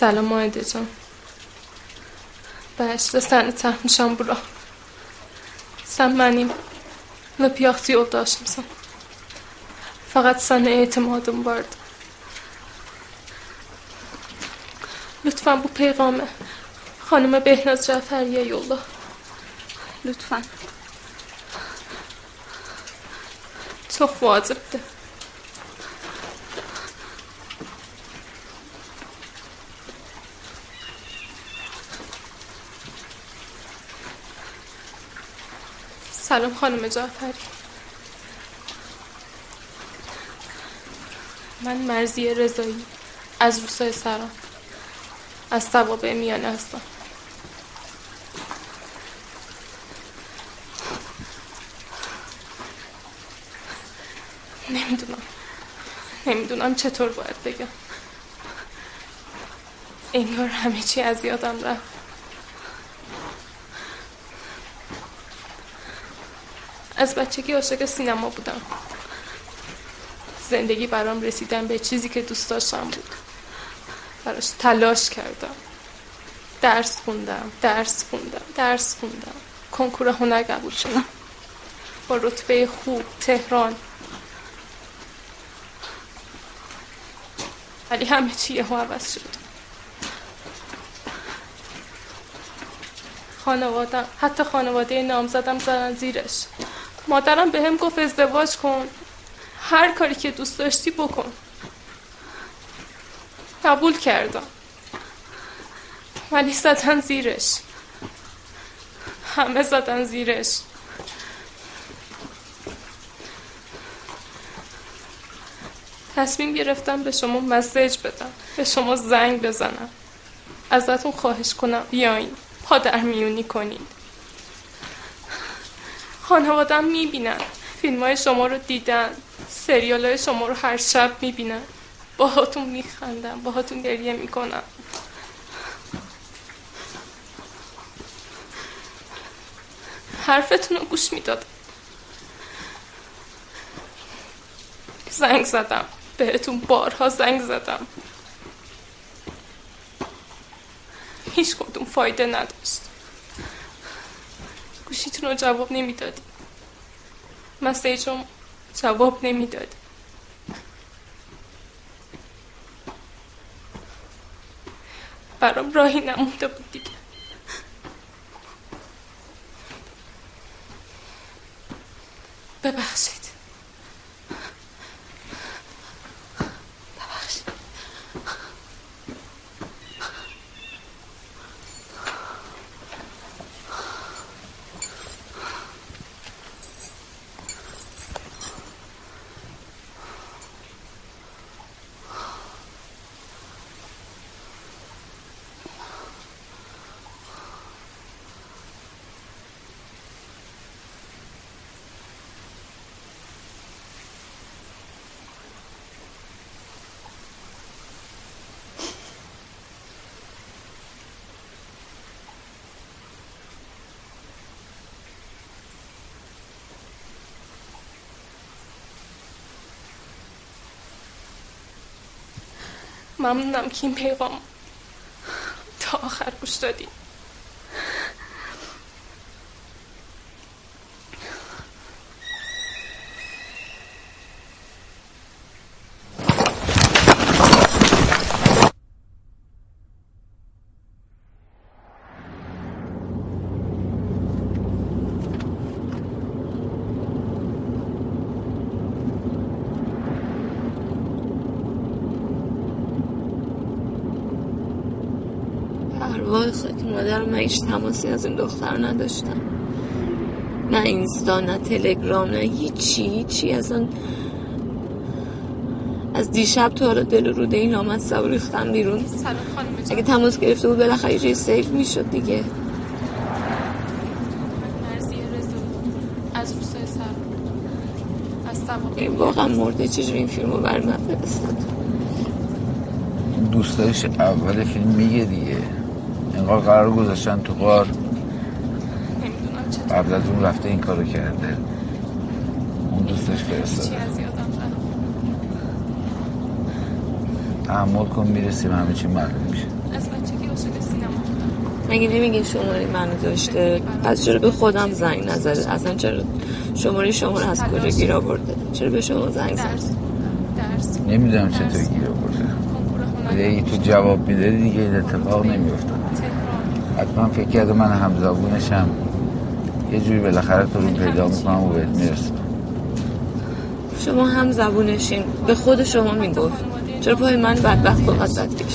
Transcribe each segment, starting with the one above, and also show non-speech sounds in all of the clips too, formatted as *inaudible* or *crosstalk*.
سلام مایده جان Bəs səni çəkmişəm bura. Sən mənim lap yaxşı yoldaşımsan. Faqat sənə etimadım vardı. Lütfen bu peygamı xanıma Behnaz Cəfəriyə yolla. Lütfen. Çox vacibdir. سلام خانم جعفری. من مرزی رضایی از روسای سرام از سوابع میانه هستم. نمی‌دونم. نمی‌دونم چطور باید بگم. انگار همه چی از یادم رفت. از بچگی عاشق سینما بودم. زندگی برام رسیدن به چیزی که دوست داشتم بود. براش تلاش کردم. درس خوندم درس خوندم درس خوندم. کنکور هنر قبول شدم. با رتبه خوب تهران. ولی همه چی یه عوض شد. خانواده حتی خانواده نامزدم زدن زیرش. مادرم به هم گفت ازدواج کن. هر کاری که دوست داشتی بکن. قبول کردم. ولی زدن زیرش. همه زدن زیرش. تصمیم گرفتم به شما مسیج بدم. به شما زنگ بزنم. ازتون خواهش کنم بیاین. پادر میونی کنید. خانوادم می‌بینن. فیلم های شما رو دیدن. سریال های شما رو هر شب می‌بینن. باهاتون میخندن باهاتون گریه می‌کنن. حرفتون رو گوش می‌دادم زنگ زدم. بهتون بارها زنگ زدم. هیچ کدوم فایده نداشت. گوشیتون رو جواب نمی‌دادی. مسیجم جواب نمی‌دادی. برام راهی نمونده بود دیگه ببخشید. ممنونم که این پیغام تا آخر گوش دادی. وای خاک مادر من هیچ تماسی از این دختر نداشتم. نه اینستا نه تلگرام نه هیچی هیچی. اصلا از دیشب تا حالا دل روده این آمد سب ریختم بیرون. اگه تماس گرفته بود بالاخره یه سیف می‌شد دیگه. این واقعا مرده چجوری این فیلم رو بر من فرستاد؟ دوستایش اول فیلم میگه دیگه. انگار قرار گذاشتن تو قار قبل از اون رفته این کارو کرده. اون دوستش فرستاده. تحمل کن می‌رسیم همه چی معلوم میشه. مگه نمیگه شماره منو داشته؟ پس چرا به خودم زنگ نزده؟ اصلا چرا شماره شما از کجا گیر آورده؟ چرا به شما زنگ زد نمی‌دونم چطور گیر آورده. ای تو جواب میده دیگه این اتفاق نمیافتاد. حتما فکر کرده من همزبونشم یه جوری بالاخره تو رو پیدا می‌کنم و بهت می‌رسم. شما هم زبونشین. به خود شما می‌گفت. چرا پای من بدبخت با زد کش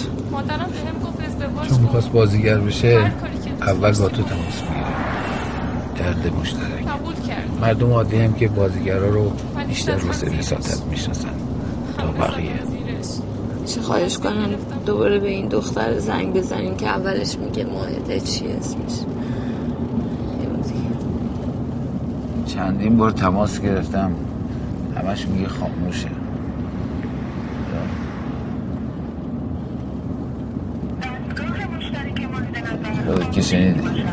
چون می‌خواست بازیگر بشه اول با تو تماس می‌گیره درد مشترک. مردم عادی هم که بازیگرا رو بیشتر رو سری ساتت می‌شناسن. تا بقیه. چه خواهش کنم؟ دوباره به این دختر زنگ بزنین که اولش میگه ماهده چی اسمش. چندین بار تماس گرفتم. همش میگه خاموشه. که شنیدی.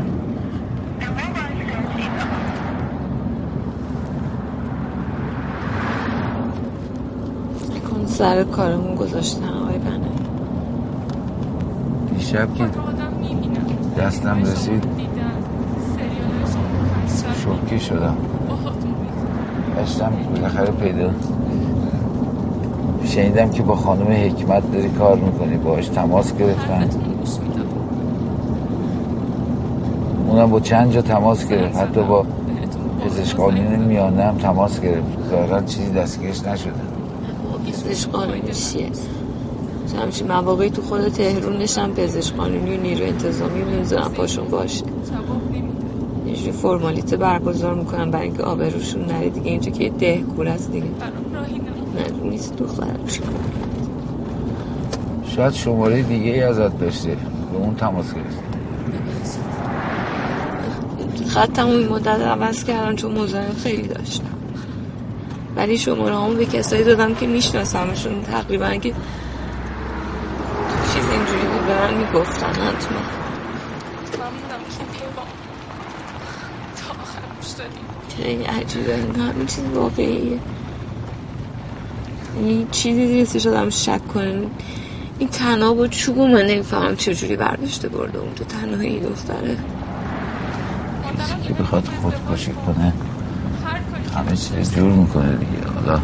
کن سر کارمون بنه دیشب که دستم رسید. شوکه شدم. داشتم بالاخره پیدا شنیدم که با خانم حکمت داری کار می‌کنی. باش تماس گرفتم اونم با چند جا تماس گرفت. حتی با پزشک قانونی میانه هم تماس گرفت. ظاهرا چیزی دستگیرش نشده. پزشک قانونی چیه همچین مواقعی تو خود تهرون نشم پزشک قانونی و نیرو انتظامی نمی‌ذارم پاشون باشه اینجوری فرمالیته برگزار می‌کنم برای اینکه آبروشون نره دیگه. اینجا که ده کور است دیگه. نه نیست. دخترم شاید شماره دیگه ای ازت داشته. به اون تماس گرفت. خطم این مدت عوض کردم چون مزاحم خیلی داشتم. ولی شماره همون به کسایی دادم که میشناسمشون. تقریبا که من می‌گفتن حتما. خیلی عجیبه این همین چیز واقعیه. این چیزی نیست شدم شک کنم این تناب و چوبو من نمی‌فهمم چجوری برداشته برده اونجا. تنهایی دختره. کسی که بخواد خودکشی کنه؟ همه چیز جور می‌کنه دیگه حالا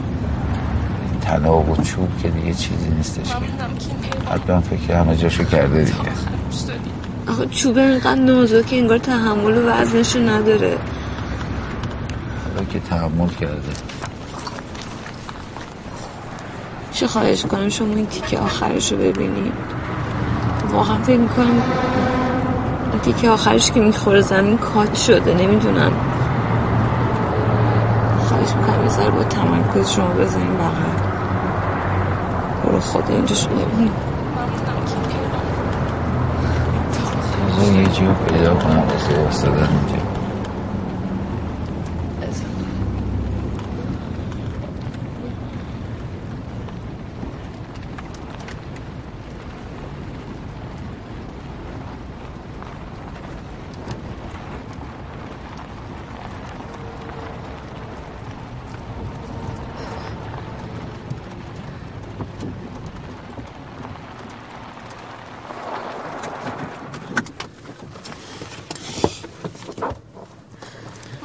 تناب و چوب که دیگه چیزی نیستش. که حتما فکر همه جاشو کرده دیگه. آخه چوب اینقدر نازکه انگار تحمل و وزنشو نداره. حالا که تحمل کرده. چه خواهش کنم شما این تیکه آخرش رو ببینید. واقعا فکر می‌کنم این تیکه آخرش که می‌خوره زمین کات شده نمی‌دونم. خواهش می‌کنم یه با تمرکز شما بزنین بغل برو خدا اینجا شو ببینید یه جیو پیدا کنم واسه واسدن اینجا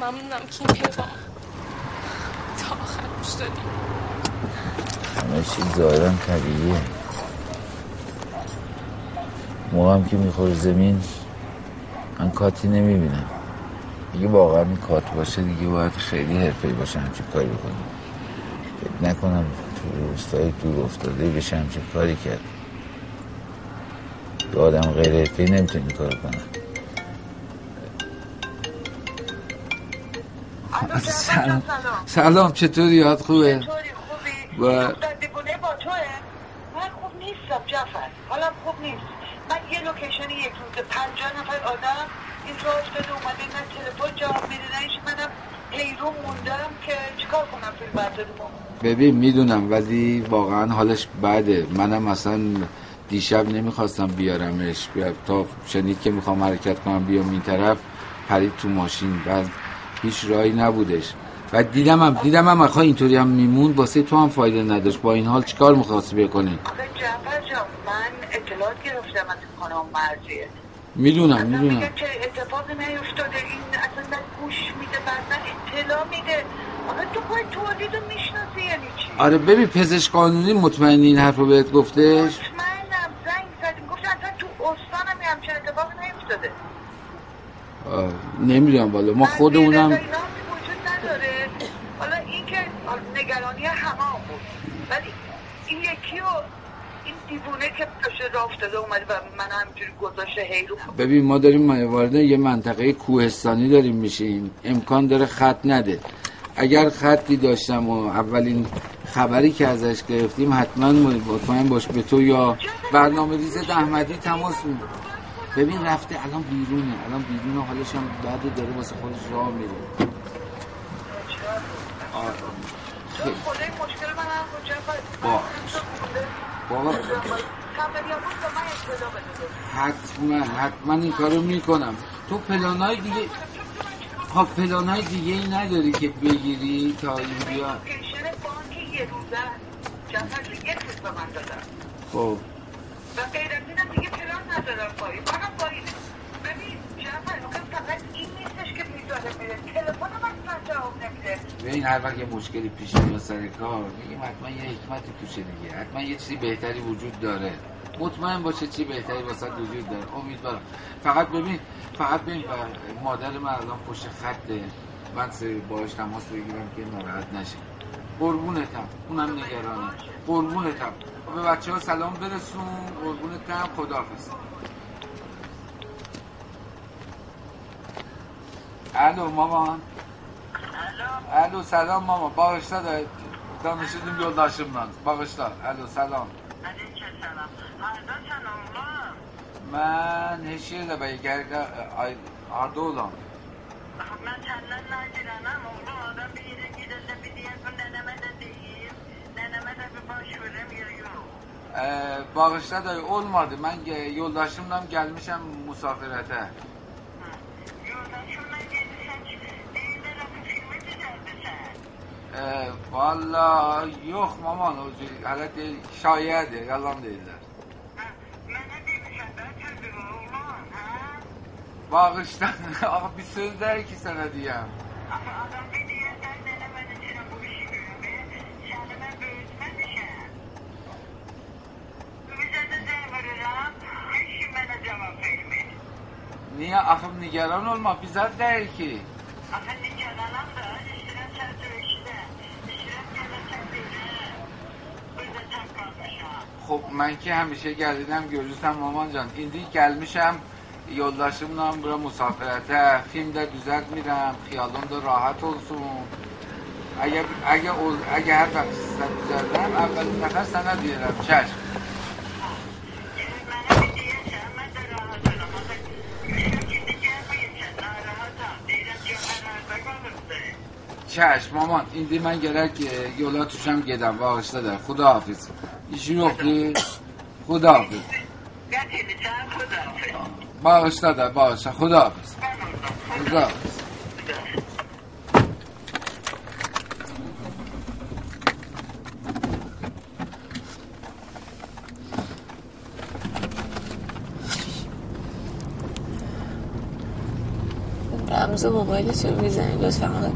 ممنونم که این پیغام تا آخر گوش دادی همه چیز ظاهرا طبیعیه می‌خوره زمین من کاتی نمی‌بینم. دیگه واقعا این کات باشه دیگه باید خیلی حرفه‌ای باشه همچین کاری بکنم. فکر نکنم تو روستای دور افتاده بشه همچین کاری کرد. یه آدم غیر حرفه‌ای نمی‌تونی کار کنم سلام. سلام چطوری؟ یاد خوبه؟ چطوری؟ خوبی؟ و- دیوونه با توه؟ من خوب نیستم جعفر. حالم خوب نیست. یه لوکیشنی یک روز پنجاه نفر آدم. این رو افتاده اومده نه تلفن جواب میده. نه هیچ. منم حیرون موندم که چیکار کنم فیلم برداریمو ببین می‌دونم ولی واقعا حالش بده. منم اصلا دیشب نمی‌خواستم بیارمش. بیا تا شنید که می‌خوام حرکت کنم بیام این طرف پرید تو ماشین. و هیچ راهی نبودش. و دیدم هم دیدم هم آخه اینطوری هم میمون واسه تو هم فایده نداشت. با این حال چیکار می‌خواستی بکنی؟ آخه جعفر جان من اطلاعات گرفتم از خانم مرزیه می‌دونم می‌دونم. چه اتفاقی نیفتاده. این اصلا گوش میده بعد اطلاع میده. آقا تو باید تولیدو می‌شناسی یعنی چی؟ آره ببین پزشک قانونی مطمئنی این حرف رو بهت گفتش؟ مطمئنم. زنگ زدیم. گفت اصلا تو استانم همچین اتفاقی نیفتاده. نمی‌دونم بالا ما خودمونم وجود نداره حالا این که نگرانی همه بود. ولی این یکی رو این دیوونه که پشت راه افتاده اومده و من همجوری گذاشته هیرو ببین ما داریم وارد یه منطقه کوهستانی داریم میشیم. امکان داره خط نده. اگر خطی داشتم و اولین خبری که ازش گرفتیم حتما مطمئن باش به تو یا برنامه ریز احمدی تماس می ببین رفته الان بیرونه. الان بیرونه حالش هم بعد داره واسه خودش راه میره. خدای بابا حتما حتما این کارو می‌کنم. تو پلانای دیگه ها پلانای دیگه ای نداری که بگیری تا این بیا خب. و غیر از اینم دیگه پلان ندارم پایی منم پایی ببین هر وقت یه مشکلی پیش میاد سر کار میگیم حتما یه حکمتی توشه دیگه. حتما یه چیزی بهتری وجود داره. مطمئن باشه چی بهتری واسه وجود داره. امیدوارم. فقط ببین فقط ببین مادر من الان پشت خطه من باش تماس بگیرم که ناراحت نشه. قربونتم اونم نگرانه. قربونتم به بچه ها سلام برسون. قربونتم خداحافظ. الو مامان. الو. سلام ماما باغشتا دانشو دیم یولداشم لان باغشتا. الو سلام. من هیچ یه نبا یه گرگه آرده اولام خب، من تندن نگیرنم اولو آدم بیره گیرنه بیدیم که ننمه ده دیگیم ننمه ده بی باش برم یا. یو باغشتا دایی اولمادی من یولداشم لان گلمشم مسافرته. Ee, valla yok maman o hala değil, şayerdir, yalan değiller. Bağışla. *laughs* Abi bir söz der ki sana diyem. Niye akım nigaran olma bize değil ki. Akım nigaranım da خب من که همیشه گردیدم görürsem مامان جان. indi gelmişim yoldaşımla bura مسافرته فیلم ده düzelt میرم خیالم ده راحت olsun اگه اگه اگه هر وقت düzeldim اولین نفر sana diyelim çeşm چشم مامان این دی من گرک یولا توشم گدم واقعا ده خدا حافظ ایشون یختی خدا حافظ bağışla da bağışla. Xuda hafiz. Xuda hafiz. رمز موبایلتون می‌زنید لطفا آقای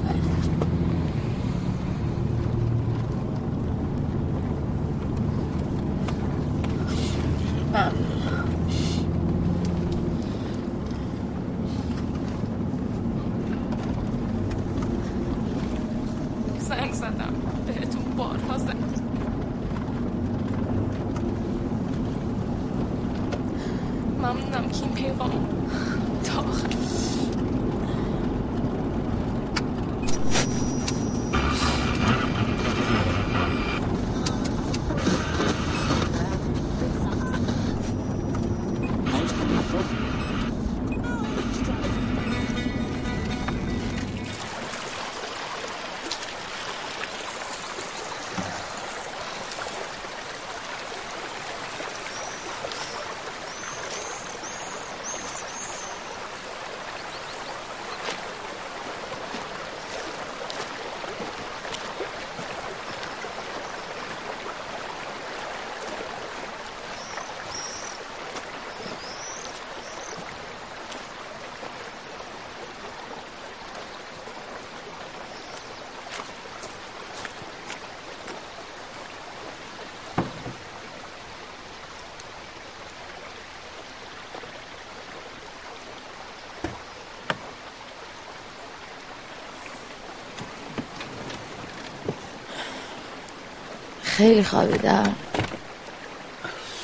خیلی خوابیدم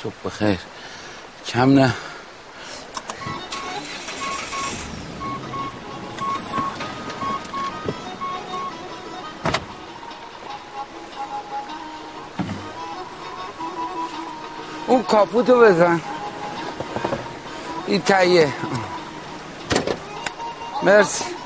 صبح بخیر. کم نه. اون کاپوتو بزن. این تاییه مرسی.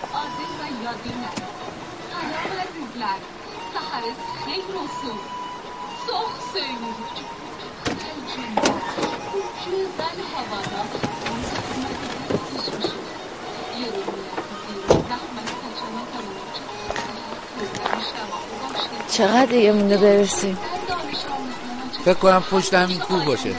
چقدر دیگه مونده برسیم فکر کنم پشت همین کو باشه.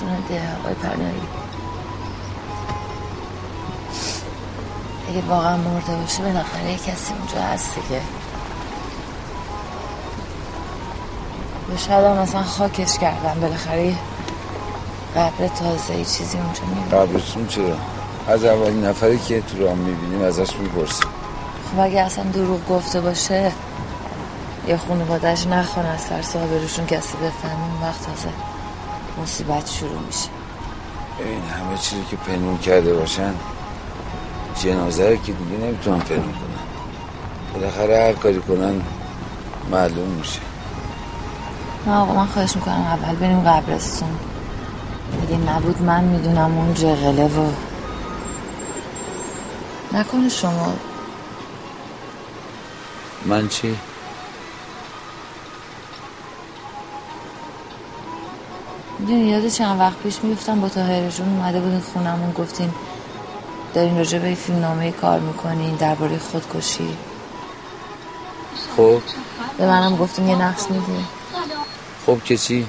قبرستون ده آقای پرنایی اگه واقعا مرده باشه بالاخره کسی اونجا هست دیگه. به شاید هم مثلا خاکش کردم بالاخره قبر تازه ای چیزی اونجا می‌بینیم قبرستون چرا؟ از اولین نفری که تو راه می‌بینیم ازش می‌پرسیم. خب اگه اصلا دروغ گفته باشه یه خانوادهش نخوان از ترس آبروشون کسی بفهمه اون وقت تازه مصیبت شروع میشه. این همه چیزی که پنون کرده باشن جنازه که دیگه نمی‌تونن پنون کنن. بالاخره هر کاری کنن معلوم میشه. نه آقا من خواهش می‌کنم اول بریم قبرستون. اگه نبود من می‌دونم اون جغله و نکنه شما. من چی؟ می‌دونی یاد چند وقت پیش میفتم با تاهر جون اومده بودین خونمون گفتین دارین راجع به فیلم نامه کار می‌کنین درباره خودکشی. خب. به منم گفتین یه نقش میدین خب که چی؟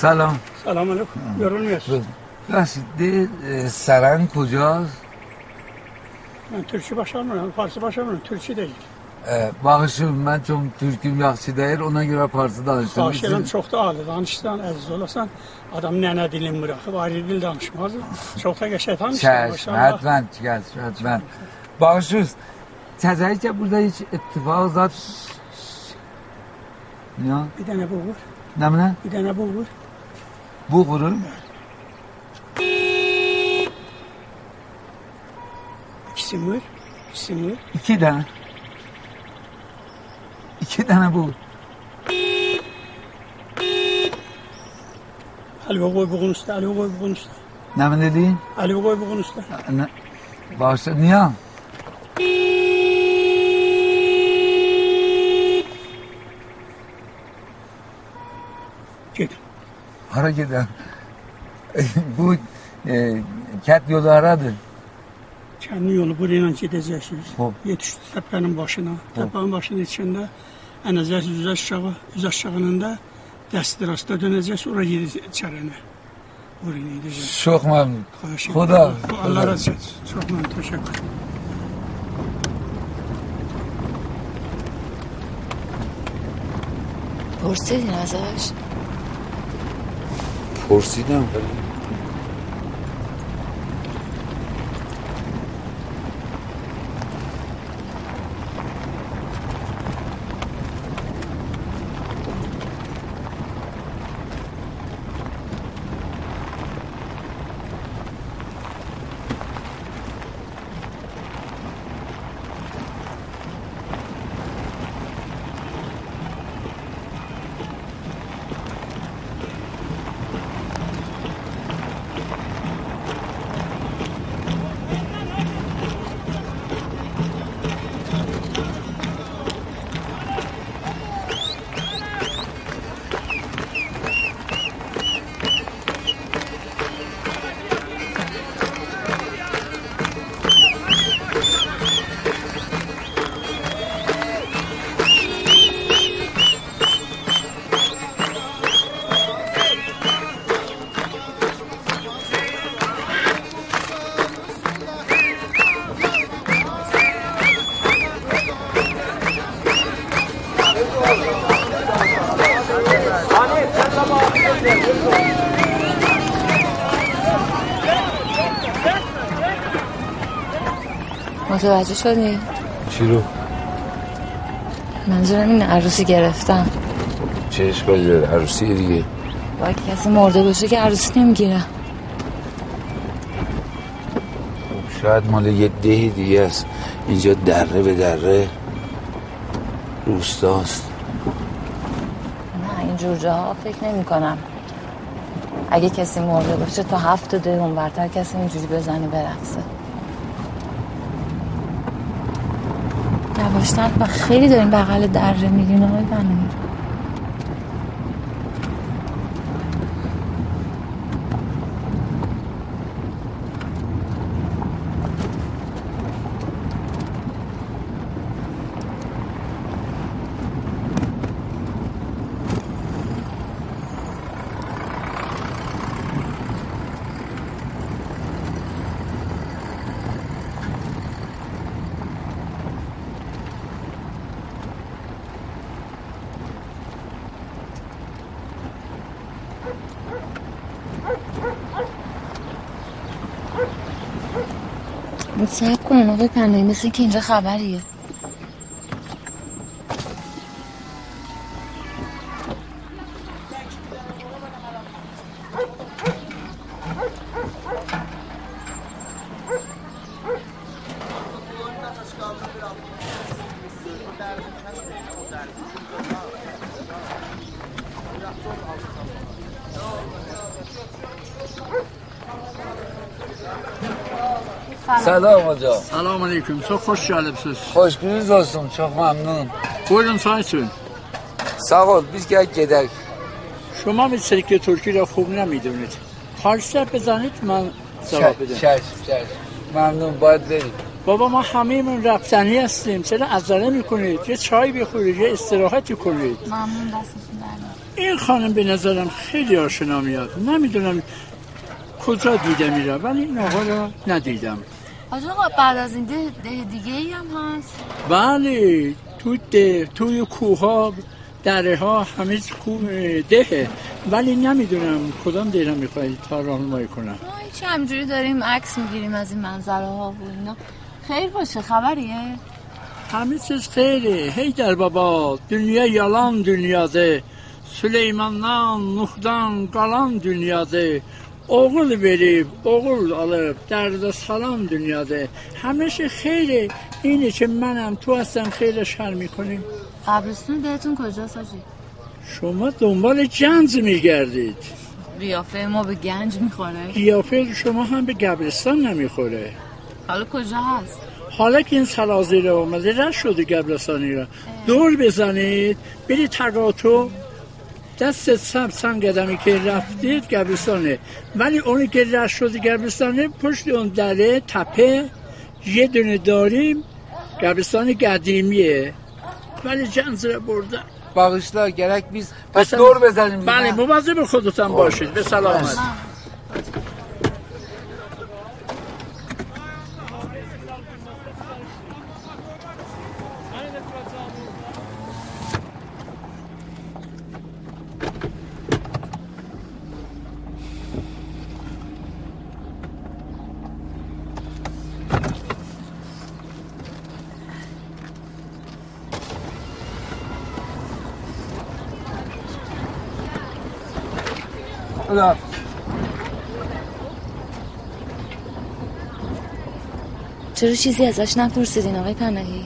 سلام سلام علیکم یارون میست ببخشید سرنگ کجاست من ترکی başlamıyorum, Farsi başlamıyorum, Türkçe değil. Bağışım, mən çox türküm yaxşı deyir, ona görə Farsı danışdım. Xahiş edirəm, çox da ali danışsan, əziz olasan, adam nənə dilini bıraxıb ayrı dil danışmaz. Çox da qəşəng danışır. Çəş, hətmən, gəl, hətmən. Bağışız, təzəyi ki, burada heç ittifaq zat... Ya, Bir dənə bu vur, nə mənə? bir dənə bu vur. Bu vurur mu? İkisi vur. İkisi vur. İki tane. İki tane bu. Halva koy bugün usta, halva koy bugün usta. Ne mi dediğin? Halva koy bugün usta. Ne? Bağışla, niye? Gidin. Hara gedən? *laughs* Bu e, kət yolu haradır? Kəndi yolu buraya gedəcəksiniz. Hop. Yetişdi təpənin başına. Təpənin başına yetişəndə ənəcəksiniz üz aşağı, üz aşağının da dəsti rasta dönəcəksiniz, oraya gedəcəksiniz içərinə. Oraya gedəcəksiniz. Çox məmnun. Xahiş Xuda. edirəm. Allah razı olsun. Çox məmnun, təşəkkür. پرسیدین ازش پرسیدم متوجه شدی؟ چی رو؟ منظورم این عروسی گرفتم چه اشکالی داره؟ عروسی دیگه. با کسی مرده باشه که عروسی نمی‌گیرم شاید مال یه ده دیگه است. اینجا دره به دره روستاست. نه اینجور جاها فکر نمی کنم اگه کسی مرده باشه تا هفت ده اون برتر کسی اینجوری بزنه برقصه. یواشتر و خیلی داریم بغل دره میرین آقای بنایی صبر کن آقای پناهی مثل که اینجا خبریه. سلام آجا Salam aleyküm. Çox xoş gəlibsiz. Xoş gününüz olsun. Çox məmnun. Buyurun çay için. Sağ ol. Biz gəl gedək. شما مثل که ترکی را خوب نمی‌دونید فارسی بزنید من جواب بدم Çəş, çəş. Məmnun, باید بریم. بابا ما همه من رفتنی هستیم چرا عذره می‌کنید یه چای بخورید یه استراحتی کنید ممنون دستتون این خانم به نظرم خیلی آشنا میاد نمی‌دونم کجا دیده میره ولی این آقا را ندیدم آجا آقا بعد از این ده, ده دیگه ای هم هست. بله تو ده توی کوها دره ها همه کو دهه. ولی نمی‌دونم کدام دیره می‌خواهید تا راهنمایی کنم. ما هیچی همجوری داریم عکس می‌گیریم از این منظره ها و اینا. خیر باشه خبریه؟ همه چیز خیره. هی در بابا dünya yalan dünyadır Süleymandan, Nuhdan qalan dünyadır Oğul verib, oğul alıb, dərdə salam dünyadır همیشه خیره اینه که منم تو هستم خیلی شر می‌کنیم قبرستون دهتون کجاست آجی شما دنبال جنز میگردید قیافه ما به گنج می‌خوره قیافه شما هم به قبرستان نمی‌خوره حالا کجا هست حالا که این سرازیر اومده رد شده قبرستانی را دور بزنید برید تقاطع دست سب سنگ که رفتید گبستانه ولی اونی که رشد شده گبستانه پشت اون دره تپه یه دونه داریم. گبستان قدیمیه. ولی جنزره بردن باقشتا گرک بیز پس دور بزنیم. بله مواظب خودتان باشید. به سلامت خدا چرا چیزی ازش نپرسیدین آقای پناهی؟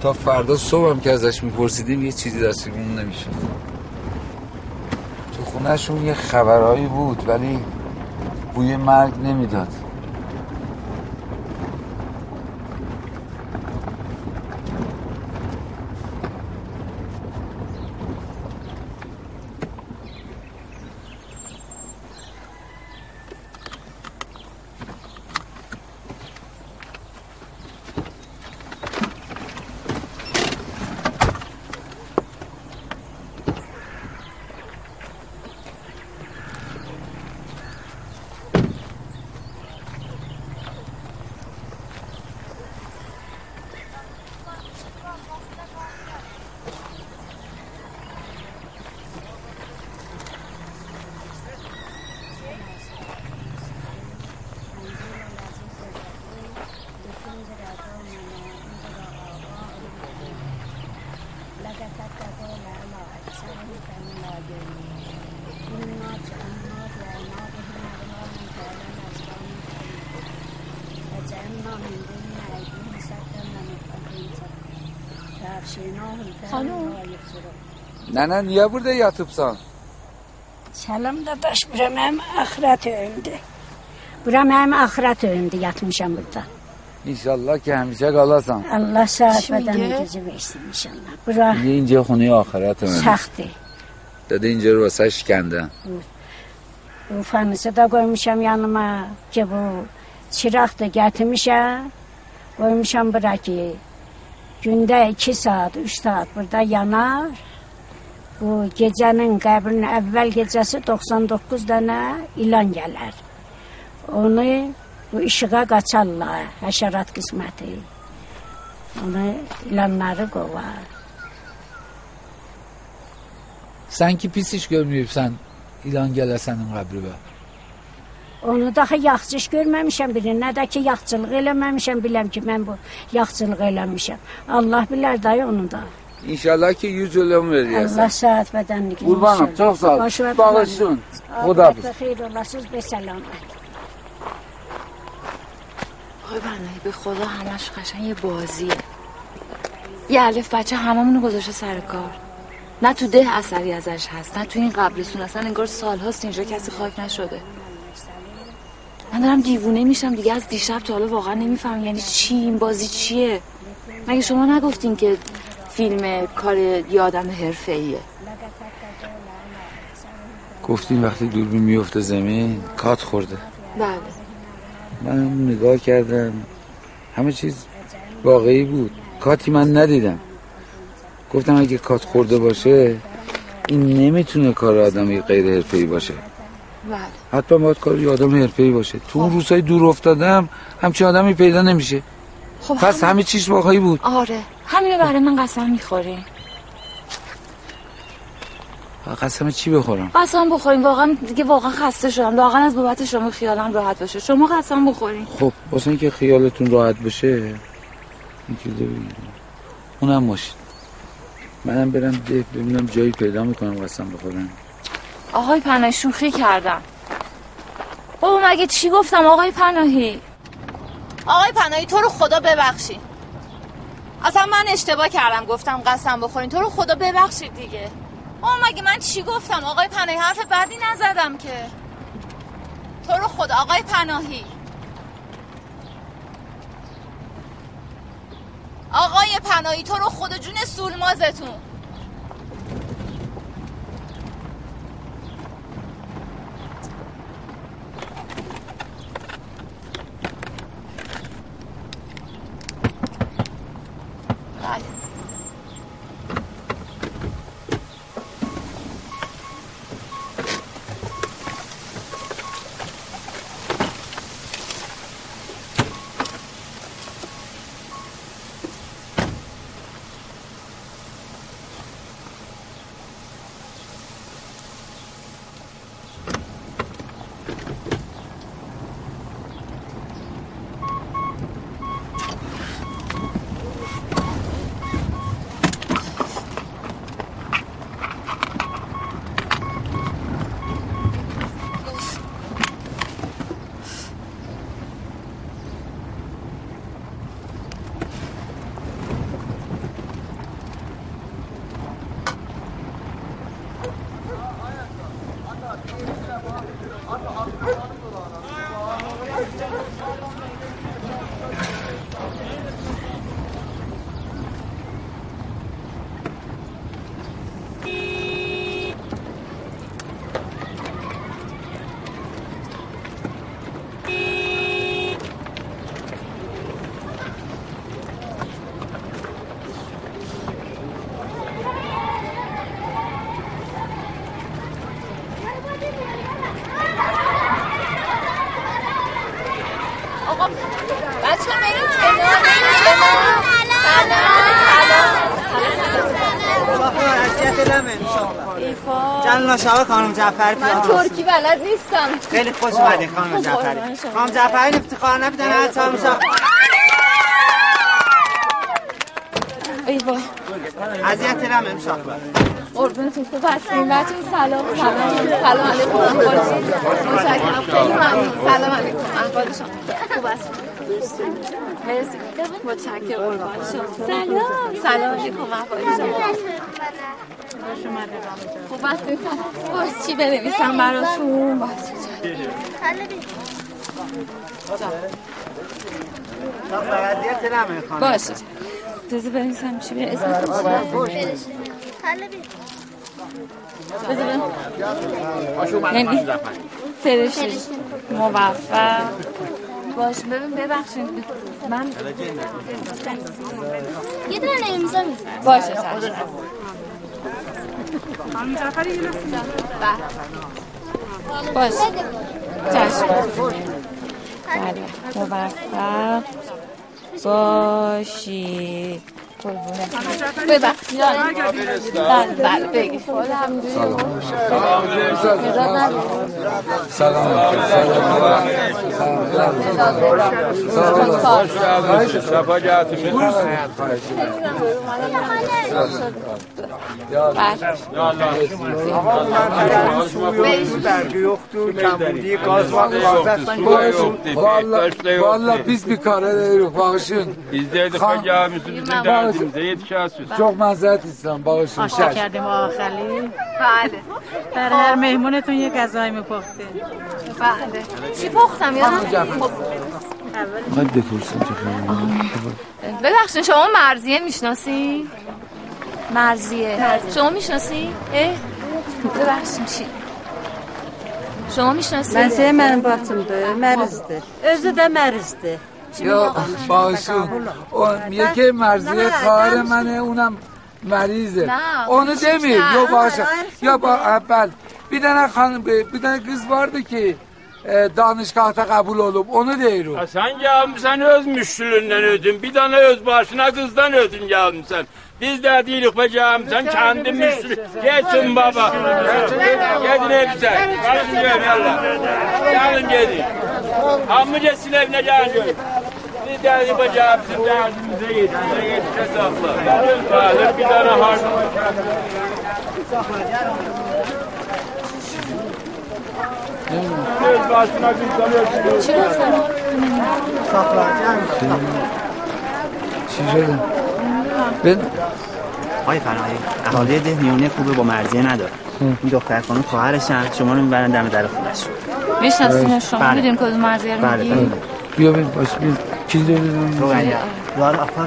تا فردا صبح هم که ازش میپرسیدیم یه چیزی دستگون نمیشه. تو خونهشون یه خبرهایی بود ولی بوی مرگ نمی‌داد. Nənə niyə burada yatıbsan? Səlam dadaş, bura mənim axirət öyümdür. Bura mənim axirət öyümdür, yatmışam burada. İnşallah ki, həmişə qalasan. Allah səhət bədən gecə versin inşallah. Bura... İncə xunuya axirət öyümdür. Səxtdir. Dedi incə rəsə şikəndə. Ufamızı da qoymuşam yanıma ki, bu çıraq da gətirmişəm. Qoymuşam bura ki, gündə 2 saat, 3 saat burada yanar. Bu gecənin qəbrin əvvəl gecəsi 99 dənə ilan gələr. Onu bu işığa qaçarlar, həşərat qisməti. Onu ilanları qovar. Sən ki pis iş görməyibsən ilan gələ sənin qəbribə. Onu daha yaxçı iş görməmişəm birin. Nə də ki yaxçılıq eləməmişəm, biləm ki mən bu yaxçılıq eləmişəm. Allah bilər dayı onu da. İnşallah ki 100 il ömür Allah eləyəsən. saat bədənlik. Qurbanım, çox sağ ol. Bağışsın. Xudafiz. خیر olasınız به سلامت. آقای بنایی به خدا همش قشنگ یه بازیه یه الف بچه هممونو گذاشته سر کار نه تو ده اثری ازش هست نه تو این قبرستون اصلا انگار سالهاست اینجا کسی خاک نشده من دارم دیوونه میشم دیگه از دیشب تا حالا واقعا نمیفهم یعنی چی این بازی چیه مگه شما نگفتین که فیلم کار یه آدم حرفه ایه گفتیم وقتی دوربین میفته زمین کات خورده. بله. من نگاه کردم همه چیز واقعی بود. کاتی من ندیدم. گفتم اگه کات خورده باشه این نمی‌تونه کار آدمی غیر حرفه‌ای باشه. بله. حتما باید کار یه آدم حرفه‌ای باشه. تو اون روزهای دور افتادم همچین آدمی پیدا نمیشه. خب پس همه چیز واقعی بود. آره. همینو برای من قسم می‌خورین قسم چی بخورم؟ قسم بخورین واقعا دیگه واقعا خسته شدم. واقعا از بابت شما خیالم راحت باشه. شما قسم بخورین. خب واسه اینکه خیالتون راحت بشه. اونم ماشین. منم برم ده ببینم جایی پیدا می‌کنم قسم بخورم. آقای پناهی شوخی کردم. بابا مگه چی گفتم آقای پناهی؟ آقای پناهی تو رو خدا ببخشید اصلا من اشتباه کردم گفتم قسم بخورین. تو رو خدا ببخشید دیگه. آه مگه من چی گفتم؟ آقای پناهی حرف بدی نزدم که. تو رو خدا آقای پناهی. آقای پناهی تو رو خدا جون سولمازتون. شما خانم جعفری من ترکی بلد نیستم. خیلی خوش اومدین خانم جعفری. خانم جعفری افتخار نمیدن از سلام شما. ای وای. اذیت نمیم امشب قربونتون خوب هستین؟ بچه سلام سلام سلام علیکم احوال متشکرم. خیلی ممنون. سلام علیکم احوال شما. خوب هستین؟ مرسی. متشکرم. قربان. شما سلام. سلام علیکم احوال شما. خوب هستین باز چی بنویسم براتون؟ خانم باشه. اجازه بنویسم چی به اسم نمی فرشته. موفق. باش ببین ببخشید. من یه دونه امضا باشه. چشم بله. باش. چشم بله. موفق باشی قربونه ببخشید بله بله بگی Valla biz bir karar سلام زید چه هستید بله. چوق مزهت هستم باقشون شش آشان کردیم آخلی بله. هر مهمونتون یک غذای میپختیم بله. چی پختم یا؟ خب. بپرسیم چه خیلی ببخشن شما مرزیه می‌شناسی؟ مرزیه شما می‌شناسی؟ ببخشن چی؟ شما می‌شناسی؟ مرزیه من باتم ده. خب. مرز ده ازده مرز ده. یا باشون اون یکی مرزیه خواهر منه اونم مریضه نه، اونو اون demir نه. yok başa ya ba evvel bir tane hanım bir tane kız vardı ki e, danışgahta kabul olup onu diyorum. Ha, sen gelmişsen öz müştülünden ödün. Bir tane öz başına kızdan ödün gelmişsen. Biz de değilik be gelmişsen kendi müştülü. Geçin baba. Gidin hepsi. Kalın gör yallah. Gelin gidin. Amca evine gelin. Değilik be gelmişsen derdimize yetişe yetişe sakla. Kalır bir tane harcı. Öz başına. چی شده؟ ben آقای فرهایی اهالی ده میونه خوبه با مرزیه نداره این دختر خانم خواهرشن شما رو می‌برن دم در خونش می‌شناسین شما بله. می‌دونی کدوم مرزیه رو بله، میگی؟ بله. بیا بین باش بیا چیز داری رو غنیه یار آفر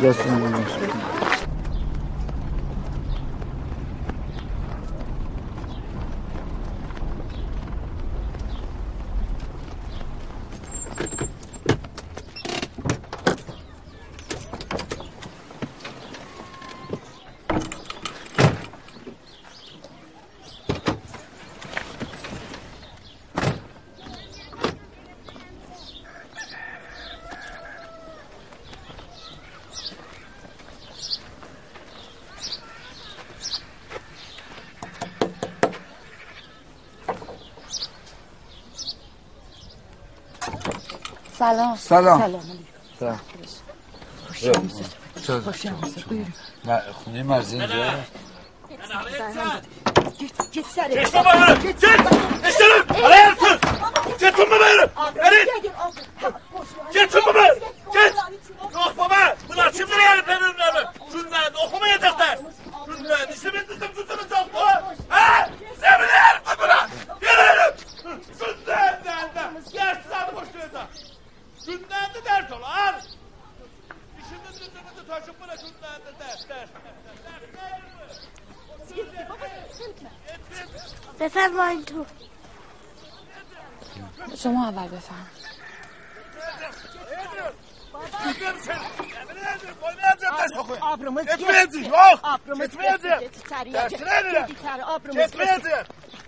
Selam. Selam. Selam. Selam. Hoş geldiniz. Söz. Hoş geldiniz. Buyurun. Ne, ne merzince? Git, git sen. Geç baba yürü. Git. Eşlerim. Araya yatsın. Geç baba yürü. Erin. Geç baba. Geç. Yok baba. Bunlar şimdi ne yani benim önümlerimi? Şunların okumayacaklar. Şunların işimi tutup tutunuz yok mu? Ha? Sen beni yerim tutuna. Yürüyün. Şunların da. Yersiz adı boşluğunda. Şundan da dert ol. Al. İşimiz tutumumuzu taşıp bırak. Şundan da dert. Dert. بفرمایید تو شما اول بفرم Abrımız Gitmeyeceğiz. Abrımız Gitmeyeceğiz. Dersine ne? Abrımız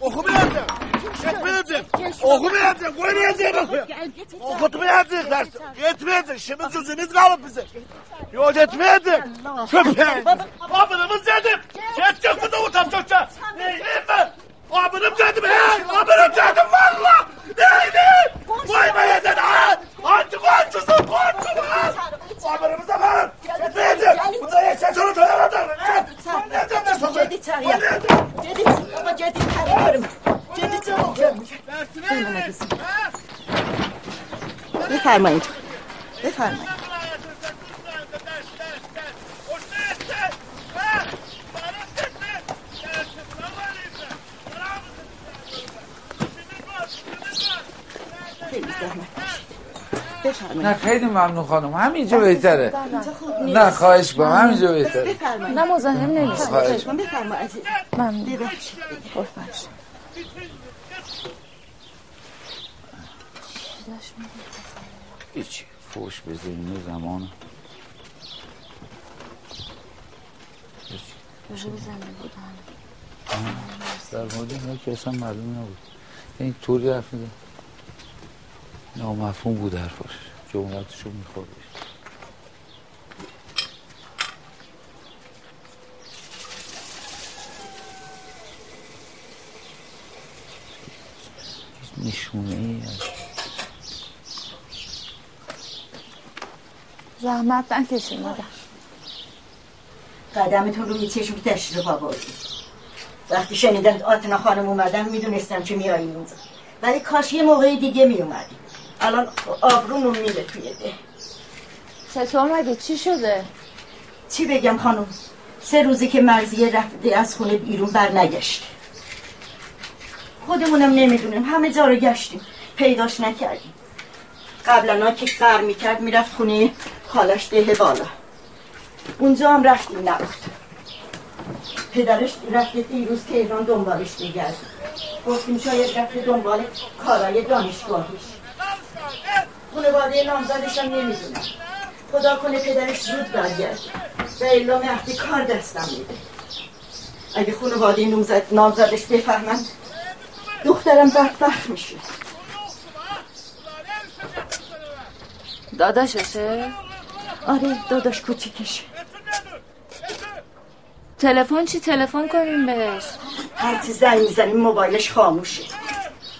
Okumayacaksın. Etmeyeceksin. Okumayacaksın. Koymayacaksın okuya. Okutmayacaksın ders. Etmeyeceksin. Şimdi sözümüz kalıp bize. Yok etmeyeceksin. Köpeğin. Abınımız yedim. Yetecek bu da utan çocukça. Neyim ben? Abınım yedim. He. Abınım yedim valla. Neyim? Koymayacaksın. Ha. Anti komşusun komşu lan. Abınımıza bakın. Etmeyeceksin. Bu da بفرمایید. بفرمایید. نه خیلی ممنون خانم. همینجا بهتره. نه خواهش کنم همینجا بهتره. نه مزاحم نمیشه خواهش من بفرمایید عزیز. ممنون ببخشید قربانش هیچی فوش به زمین زمان. در مورد اینا که اصلا معلوم نبود. این طوری حرف میده نامفهوم بود حرفاش. جملتشو می‌خورد. نشونه ای از زحمت نکشین مادر. قدمتون رو میچشم که تشریف آوردی وقتی شنیدم آتنا خانم اومدن می‌دونستم که میایی اینجا. ولی کاش یه موقع دیگه میومدی الان آبرومون میره توی ده. چطور مگه؟ چی شده؟ چی بگم خانم؟ سه روزی که مرزیه رفته از خونه بیرون بر نگشت خودمونم نمی‌دونیم. همه جا رو گشتیم. پیداش نکردیم. قبلا که قر می‌کرد می‌رفت خونه خالش ده بالا اونجا هم رفتیم نبود. پدرش رفته دیروز تهران دنبالش بگرد گفتیم شاید رفته دنبال کارای دانشگاهیش خانواده نامزدش هم نمی‌دونم خدا کنه پدرش زود برگرد و الا مهدی کار دستم میده. اگه خانواده نامزد نامزدش بفهمند دخترم بدبخت میشه. داداششه؟ آره داداش کوچیکشه تلفن چی؟ تلفن کنیم بهش. هرچی زنگ می‌زنیم موبایلش خاموشه.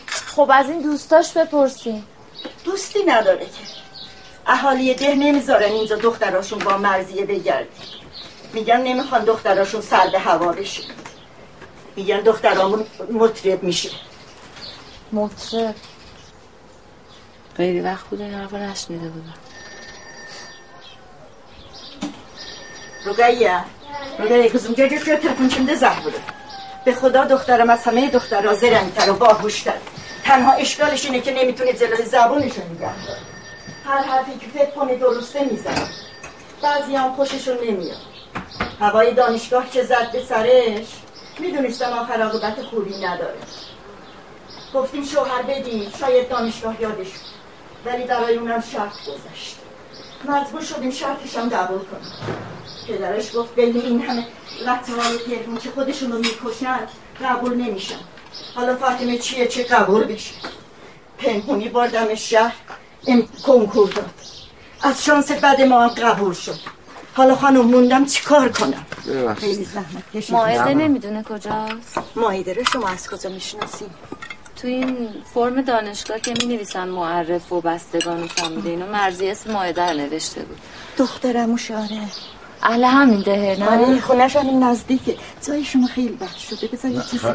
خب از این دوستاش بپرسیم. دوستی نداره که. اهالی ده نمی‌ذارن اینجا دختراشون با مرزیه بگردی میگن نمی‌خوان دختراشون سر به هوا بشه. میگن دخترامون مطرب میشه. مطرب. خیلی وقت بوده این حرف نشنیده بودم. رگایه رگایه کزم جا جا تلفن چنده زه بوده. به خدا دخترم از همه دخترها زرنگتر و باهوشتر. تنها اشکالش اینه که نمی‌تونه جلوی زبونشو نگه هر حرفی که فکر کنه درسته می‌زنه بعضی هم خوششون نمیاد. هوای دانشگاه که زد به سرش؟ می‌دونستم آخر عاقبت خوبی نداره. گفتیم شوهر بدیم شاید دانشگاه یادش بود. ولی برای اونم شرط گذاشت مجبور شدیم شرطش هم قبول کنیم. پدرش گفت بین این همه قطعه های تهرون که خودشون رو می‌کشن قبول نمیشن. حالا فاطمه چیه؟ چه قبول بشه؟ پنهونی بردم شهر ام کنکور داد. از شانس بد ما هم قبول شد. حالا خانم موندم چیکار کنم؟ خیلی زحمت کشیدم ماعده نمی‌دونه کجاست. مایده رو شما از کجا می‌شناسی تو این فرم دانشگاه که می نویسن معرف و بستگان و فامیل اینو مرزی اسم ماعده رو نوشته بود. دخترم و شاره اهل همین دهه نه؟ آره خونش هم نزدیکه جایشون خیلی بد شده بذار یه چیزی.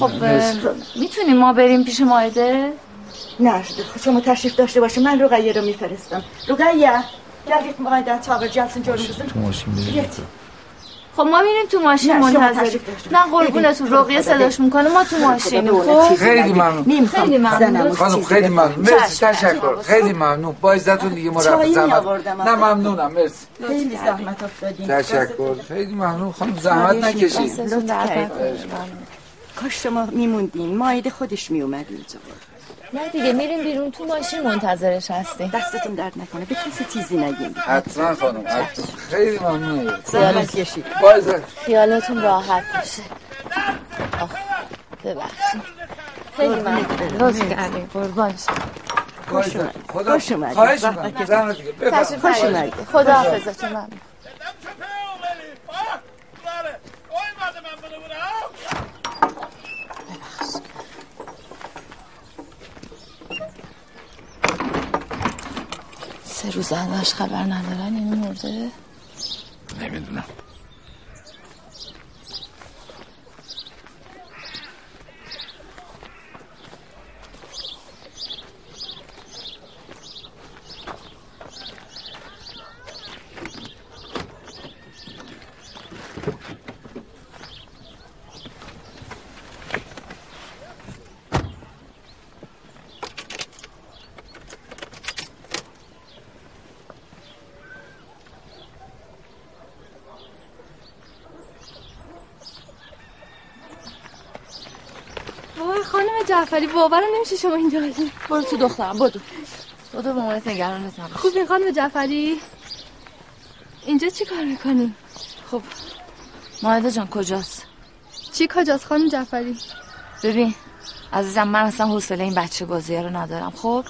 خب. می‌تونیم ما بریم پیش ماعده نه شما تشریف داشته باشه من رقیه رو میفرستم. رقیه گل گیت مقایده تاقر جلسن جور ماشین خب ما میریم تو ماشین منتظر. نه. قربونتون رقیه صداش می‌کنه ما تو ماشینیم. خدا خب؟ خیلی. ممنون. خیلی ممنون. خانم خیلی. ممنون. مرسی. تشکر. خیلی ممنون. با عزتون دیگه ما رفت زحمت نه. ممنونم. مرسی. خیلی زحمت افتادین. تشکر. خیلی ممنون. خانم زحمت نکشید. کاش شما میموندین. مایده خودش میومد اینجا. نه دیگه میریم بیرون تو ماشین منتظرش هستیم. دستتون درد نکنه به کسی چیزی نگین. حتما خانم حتما. خیلی ممنون. زحمت کشید. خیالتون راحت باشه. آخ ببخشید. خیلی ممنون. قربان خوش اومدید. خوش اومدید بفرمایید. نیارید. خدا حافظتون. ممنون سه روز ازش خبر ندارن اینو مرده؟ نمی‌دونم وای خانم جعفری باورم نمیشه شما اینجا هستید برو تو دخترم بدو بدو به مامانت نگرانت نباش. خوب این خانم جعفری. اینجا چی کار می‌کنی؟ خب ماهده جان کجاست؟ چی کجاست خانم جعفری؟ ببین عزیزم من اصلا حوصله این بچه بازی رو ندارم خب؟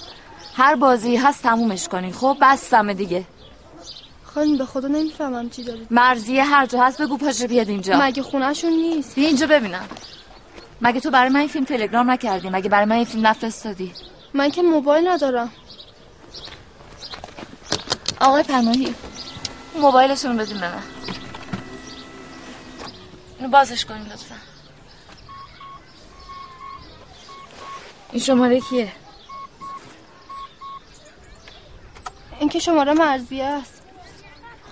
هر بازی هست تمومش کنین خب؟ بستمه دیگه. خانم به خدا نمی‌فهمم چی دارید. مرزیه هر جا هست بگو پاشه بیاد اینجا. مگه خونهشون نیست؟ بیا اینجا ببینم. مگه تو برای من این فیلم تلگرام نکردی؟ مگه برای من این فیلم نفرستادی؟ من که موبایل ندارم. آقای پناهی موبایلشون بدین به من. اینو بازش کنین لطفا. این شماره کیه؟ این که شماره مرزیه است.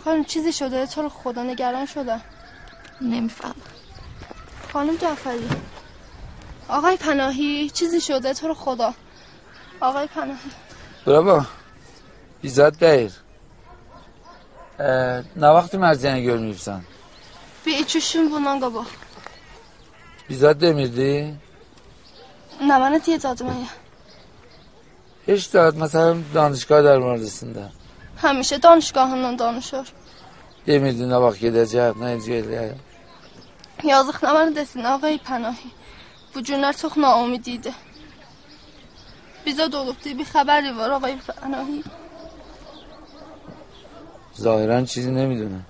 خانم چیزی شده؟ تو رو خدا نگران شدم. نمیفهم خانم جعفری. آقای پناهی چیزی شده تو رو خدا آقای پناهی برابا ایزاد دایر نه وقتی مرزیانه میفسن Bir iç üşüm bundan qabaq. بیزاد demirdi Nə mənə deyəcəkdim ya? هیچ داد مثلا دانشگاه در موردسında Həmişə danışqahından danışır. demirdi ne vaxt gedəcək ne edəcək Yazıq nə mənə desin ağay Pənahi. Bu günlər çox naumid idi. Bizə də olubdu, bir xəbəri var ağay Pənahi. ظاهرا چیزی نمی‌دونه.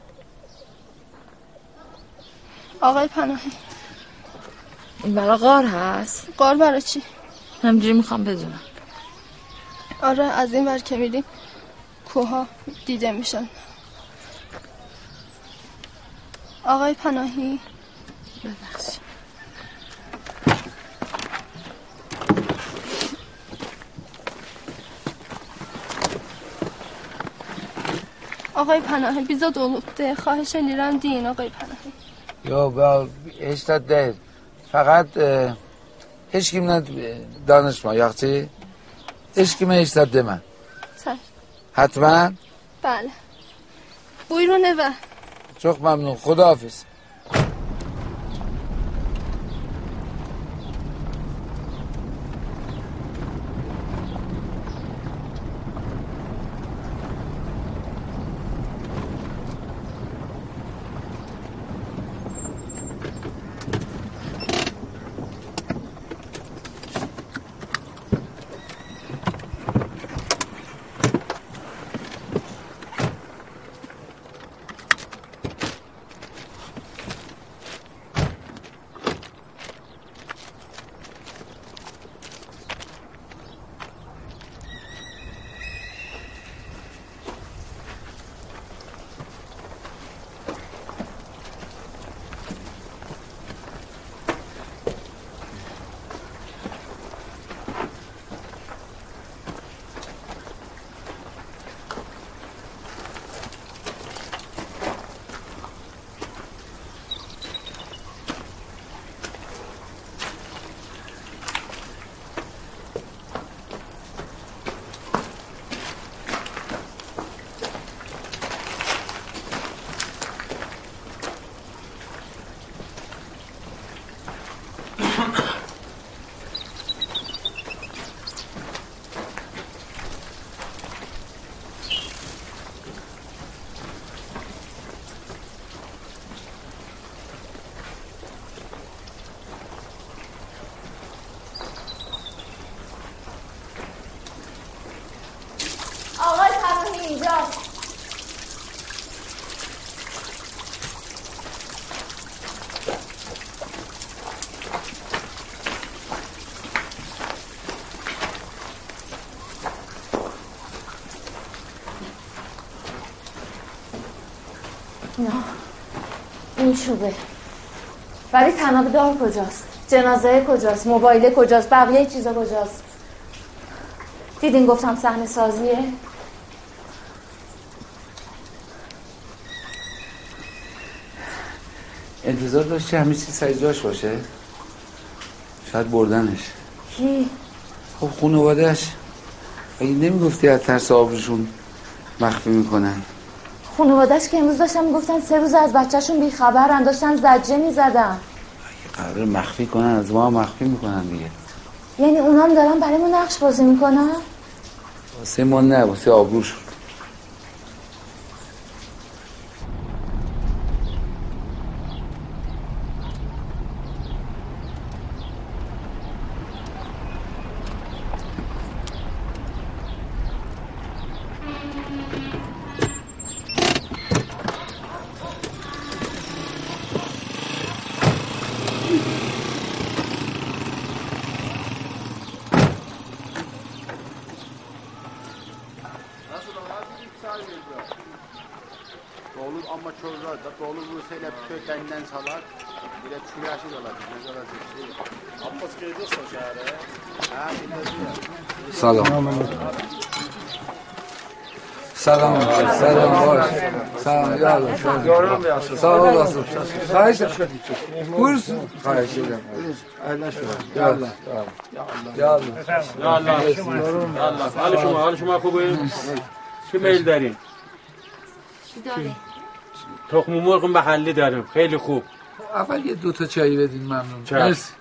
آقای پناهی. این برای غار هست؟ قار برای چی؟ همجوری می‌خوام بدونم. آره از این ور که میریم کوها دیده میشن. آقای پناهی. ببخشید. آقای پناهی بیزا دولوب ده خواهش نیرم دین آقای پناهی. یا با اشتاد ده. فقط اشکی من دانش ما یخچی اشکی من اشتاد ده من. سر. حتما؟ بله. بویرونه و چوک ممنون. خدا حافظ چوبه ولی تناب دار کجاست؟ جنازه کجاست؟ موبایل کجاست؟ بقیه چیزا کجاست؟ دیدین گفتم صحنه سازیه؟ انتظار داشت که همه چیز سر جاش باشه؟ شاید بردنش. کی؟ خب خانوادهش اگه نمی‌گفتی از ترس آبروشون مخفی می‌کنن. خانوادش که امروز داشتن می‌گفتن سه روز از بچهشون بیخبرن داشتن زجه می‌زدن. قرار مخفی کنن از ما مخفی می‌کنن دیگه. یعنی اونام دارن برای ما نقش بازی می‌کنن؟ واسه ما نه واسه آبروشون kökenden salar. Bir de çüyaşı da olacak. Ne kadar şey. Abbas geliyorsa şehre. Ha bir سلام سلام سلام باش سلام یالا Yorum diyorsun. sağ olasın خواهش buyursun خواهش ederim Yallah. yallah Yallah. Yallah. حال شما حال شما خوبه؟ چه میل دارین؟ تخم مرغ محلی داریم خیلی خوب اول یه دو تا چایی بدین ممنون چای. مرسی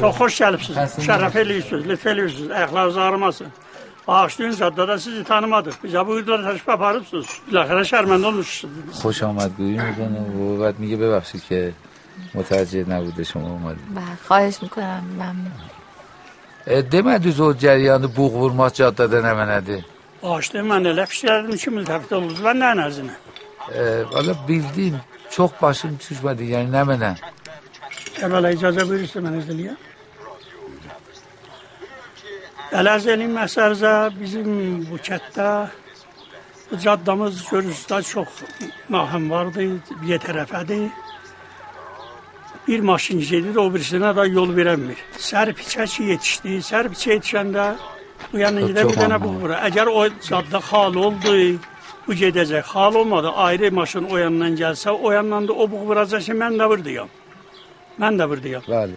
Çok hoş gelipsiniz. Şeref eliyorsunuz, lütfen eliyorsunuz. Ayaklarınız ağrımasın. Bağışlayın caddede sizi tanımadık. Bize buyurdular teşrif yaparıpsınız. Bilakare şermende olmuşsunuz. خوش آمدگویی می‌کنه و بعد میگه ببخشید که متوجه نبوده شما اومدید بله خواهش می‌کنم ممنون demədiniz o cəryanı buğ vurmaz caddədə nə mənədir? Bağışlayın ben elə fikirlərim ki, mütəfit oluruz. Ben ne nəzinə? Valla bildin çox başım düşmədi, yəni nə mənə? Evvela icazə buyurursa mən izləyəm. Ələz elin məsərzə bizim bu kətdə bu caddamız görürsüzdə çox nahım vardı, bir tərəfədir. Bir maşın gedir, o birisinə də yol verəmir. Sərpiçə ki yetişdi, sərpiçə yetişəndə Çox- gedə bir dənə bu vura. Əgər o cadda xal oldu, bu gedəcək. Xal olmadı, ayrı maşın o yandan gəlsə, o yandan da o bu vuracaq ki, mən də buradayam. Mən də buradayam. Bəli.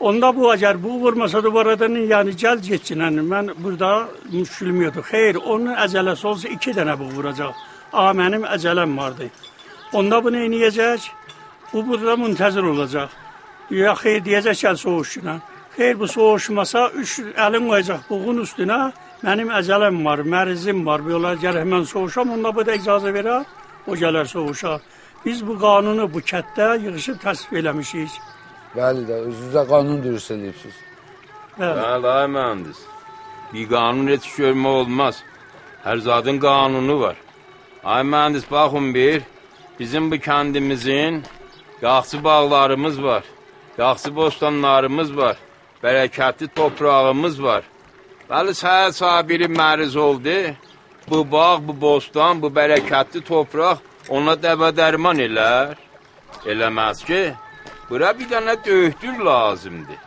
Onda bu eğer bu vurmasa da bu aradan yani gel geçsin hani ben burada müşkülüm yoktu. Hayır onun əzələsi olsa iki tane bu vuracak. Aa benim əzələm vardı. Onda bu neyniyəcək? Bu burada müntəzir olacaq. Ya xeyr deyəcək gəl soğuşuna. Xeyr bu soğuşmasa üç əlin qoyacaq buğun üstünə. Mənim əzələm var, mərzim var. Bu yola gəl hemen soğuşam. Onda bu da icazə verər. O gələr soğuşar. Biz bu qanunu bu kətdə yığışıb təsvib eləmişik. Bəli də özünüzə qanun dürüst edibsiz. Bəli, ay mühendis. Bir kanun yetiş görme olmaz. Her zatın kanunu var. Ay mühendis bakın bir. Bizim bu kendimizin yaxşı bağlarımız var. Yaxşı bostanlarımız var. Bereketli toprağımız var. Bəli, səhər sabiri məriz oldu. Bu bağ, bu bostan, bu bereketli topraq ona dəvə dərman elər. Eləməz ki, bura bir dənə döyüktür lazımdır.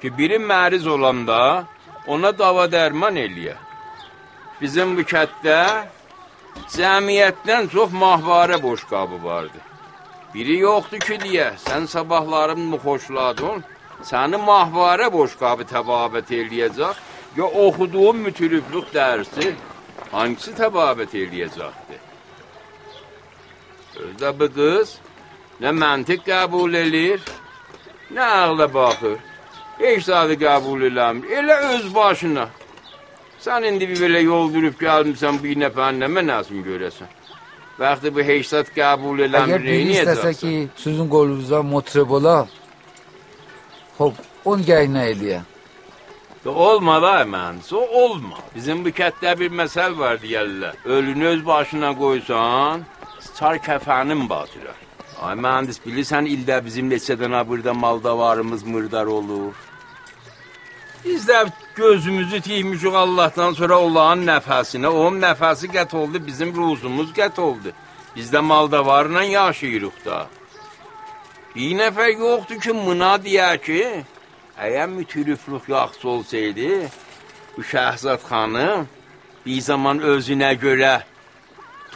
Ki biri məriz olanda ona dava dərman eləyə. Bizim bu kətdə cəmiyyətdən çox mahvarə boşqabı vardı. Biri yoxdur ki, deyə, sən sabahlarım mı xoşladın, səni mahvarə boşqabı təbabət eləyəcək, ya oxuduğun mütürüblük dərsi hangisi təbabət eləyəcəkdir? Özdə bu qız nə məntiq qəbul elir, nə ağla baxır. Heç zadı qəbul eləmir. Elə öz başına. Sən indi bir belə yol durub gəlmisən bu nəfərin nə mənasını görəsən. Vaxtı bu heçsat qəbul Əgər eləmir, biri istəsə neyniyəcəksən? ki, sizin qolunuzdan motreb ola, Hop, onu yayına eləyə. Olma da mən, so olma. Bizim bu kətdə bir məsəl var deyərlər. Ölünü öz başına qoysan, çar kəfənin batırar. Ay mühəndis, bilirsən ildə bizim neçədən burada maldavarımız mırdar olur. Biz də gözümüzü tiymişik Allahdan sonra olan nəfəsinə, onun nəfəsi qət oldu, bizim ruhumuz qət oldu. Biz də maldavarla yaşayırıq da. Bir nəfər yoxdur ki, mına deyər ki, əgər mütürüflük yaxşı olsaydı, bu Şəhzad xanım bir zaman özünə görə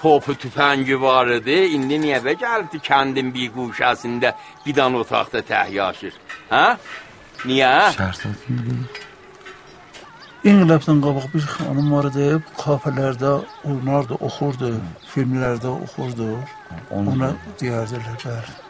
topu tüfəngi var idi, indi niyə bə gəldi kəndin bir quşəsində bir dan otaqda təhyaşır? Hə? Niyə? Şəhzad kimi İnqilabdan qabaq bir xanım var idi, kafelərdə oynardı, oxurdu, filmlərdə oxurdu. Ona deyərdilər, bəli.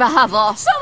Bravo! Sono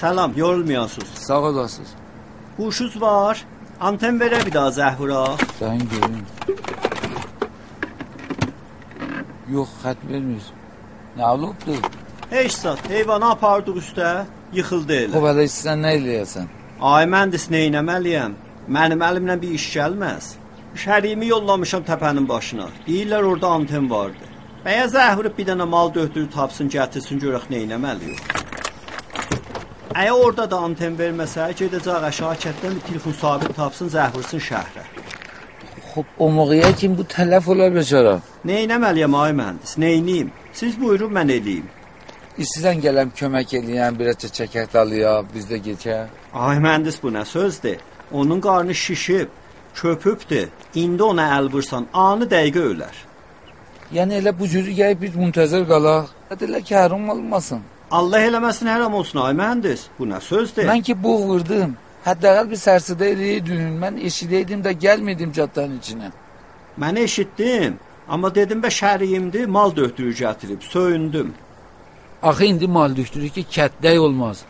Salam, yorulmuyorsunuz. Sağ olasınız. Huşuz var. Anten vere bir daha Zəhura. Ben göreyim. Yok, xət vermir. Ne olubdu? Heç zat, heyvanı apardıq üstə, yıxıldı elə. O belə sən nə eləyəsən? Ay, mən də nə eləməliyəm? Mənim əlimlə bir iş gəlməz. Şərimi yollamışam təpənin başına. Deyirlər orada anten vardı. Bəyə Zəhuri bir dənə mal dötürüb tapsın, gətirsin görək nə eləməliyik. Əgər orada da anten verməsə, gedəcək aşağı kətdən bir telefon sahibi tapsın, zəhvirsin şəhrə. Xob, omuğiyə kim bu tələf olar beçara? Neynəməliyəm ay mühəndis, neyniyim? Siz buyurun mən eləyim. İstəsən gələm kömək eləyəm, bir açı çəkək dalıyaq, bizdə geçə. Ay mühəndis bu nə sözdür? Onun qarnı şişib, köpübdür. İndi ona əl vursan, anı dəqiqə ölər. Yəni elə bu cürü gəlib biz müntəzir qalaq. Elə ki, hərum olmasın. Allah eləməsin haram olsun ay mühəndis. Bu nə sözdür? Mən ki buğ vurdum. Həddəqəl bir sərsədə eləyəydin. Mən eşidəydim də gəlmədim caddanın içinə. Mən eşitdim, amma dedim bə şəriyimdir, mal dötürü gətirib, söyündüm. Axı indi mal düşdürür ki, kətdək olmaz.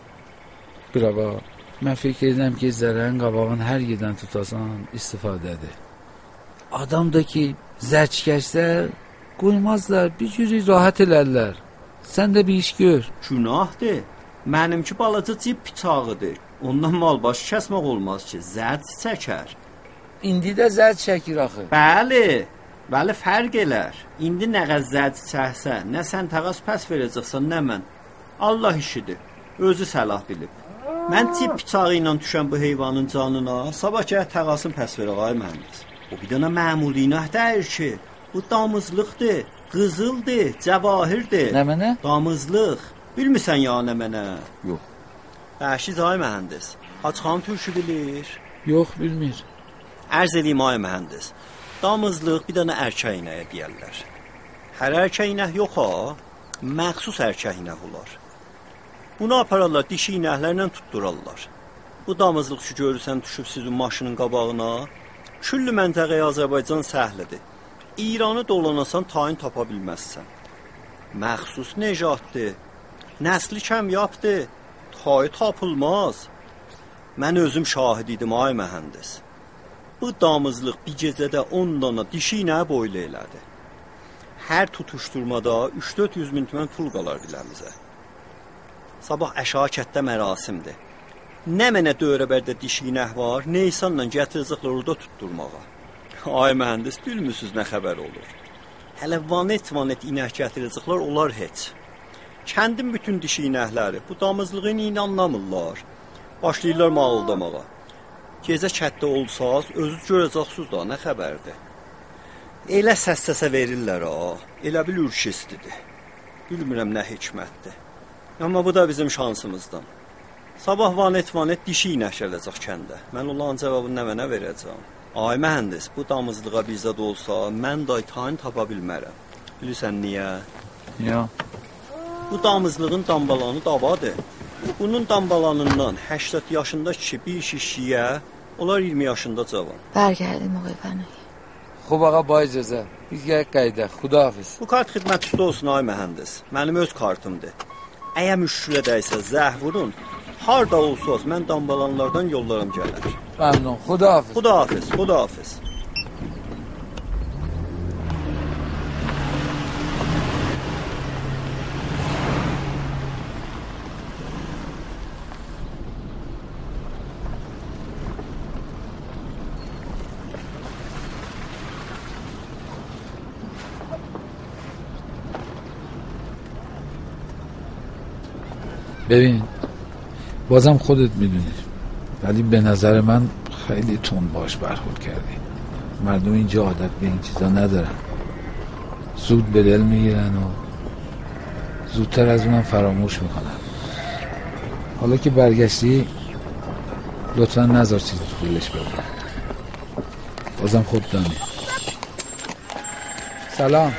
Bravo. Mən fikir edirəm ki, zərərin qabağını hər yerdən tutasan istifadədir. Adam da ki, zərçkəşsə qoymazlar, bir cürü rahat elərlər. Sən də bir iş gör. Günahdır. Mənimki balaca cib bıçağıdır. Ondan mal başı kəsmək olmaz ki, zərc çəkər. İndi də zərc çəkir axı. Bəli. Bəli fərq elər. İndi nə qəzzət çəksə, nə sən təqas pəs verəcəksən, nə mən. Allah işidir. Özü səlah bilib. Mən tip bıçağı ilə düşən bu heyvanın canına sabah gəl təqasın pəs verə ay mühəndis. O bir dənə məmuliyinə dəyir ki, bu damızlıqdır, qızıldır, cəvahirdir. Nə mənə? Damızlıq. Bilmirsən ya nə mənə? Yox. Bəşiz ay mühəndis. Açxan türkü bilir. Yox, bilmir. Ərz eləyim ay mühəndis. Damızlıq bir dənə erkək inəyə deyərlər. Hər erkək inək yox ha, məxsus erkək inək olar. Bunu apararlar dişi inəklərlə tutturarlar. Bu damızlıq ki görürsən düşüb sizin maşının qabağına, küllü məntəqəyə Azərbaycan səhlidir. İranı dolanasan tayin tapa bilməzsən. Məxsus necatdır. Nəsli kəmyabdır. Tay tapılmaz. Mən özüm şahid idim ay mühəndis. Bu damızlıq bir gecədə 10 dana dişi ilə boylu elədi. Hər tutuşturmada 3-400 min tümən pul qalar biləmizə. Sabah əşakətdə mərasimdir. Nə mənə dövrəbərdə dişi inək var, Neysanla gətirəcəklər orada tutturmağa. Ay mühəndis, bilmirsiniz nə xəbər olur. Hələ vanet vanet inək gətirəcəklər, onlar heç. Kəndin bütün dişi inəkləri bu damızlığın inanlamırlar. Başlayırlar mağıldamağa. Gecə kətdə olsaz, özünüz görəcəksiniz da nə xəbərdir. Elə səs-səsə verirlər ha. Elə bil ürküstidir. Bilmirəm nə hikmətdir. Amma bu da bizim şansımızdan. Sabah vanet vanet dişi inəşələcək kəndə. Mən onların cavabını nə mənə verəcəm. Ay mühəndis, bu damızlığa bir zad olsa, mən daytayın tapa bilmərəm. Bilirsən niyə? Niyə? Bu damızlığın dambalanı davadır. Bunun dambalanından 80 yaşında kişi bir şişiyə, onlar 20 yaşında cavan. Bərgəldim o qeyfəni. Xub ağa bay cəzə. Biz gələk qayda. Xudahafiz. Bu kart xidmət üstü olsun ay mühəndis. Mənim öz kartımdır. Əgər müşkülə dəysə zəh vurun, Harda olsa olsun mən dambalanlardan yollaram gələr. Məmnun. Xudahafiz. Xudahafiz, xudahafiz. ببین بازم خودت می‌دونی. ولی به نظر من خیلی تون باش برخورد کردی. مردم اینجا عادت به این چیزا ندارن. زود به دل می‌گیرن و زودتر از اونم فراموش می‌کنن. حالا که برگشتی لطفا نذار چیزی تو دلش بمونه. بازم خود دانی. سلام.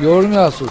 Görmüyorsunuz.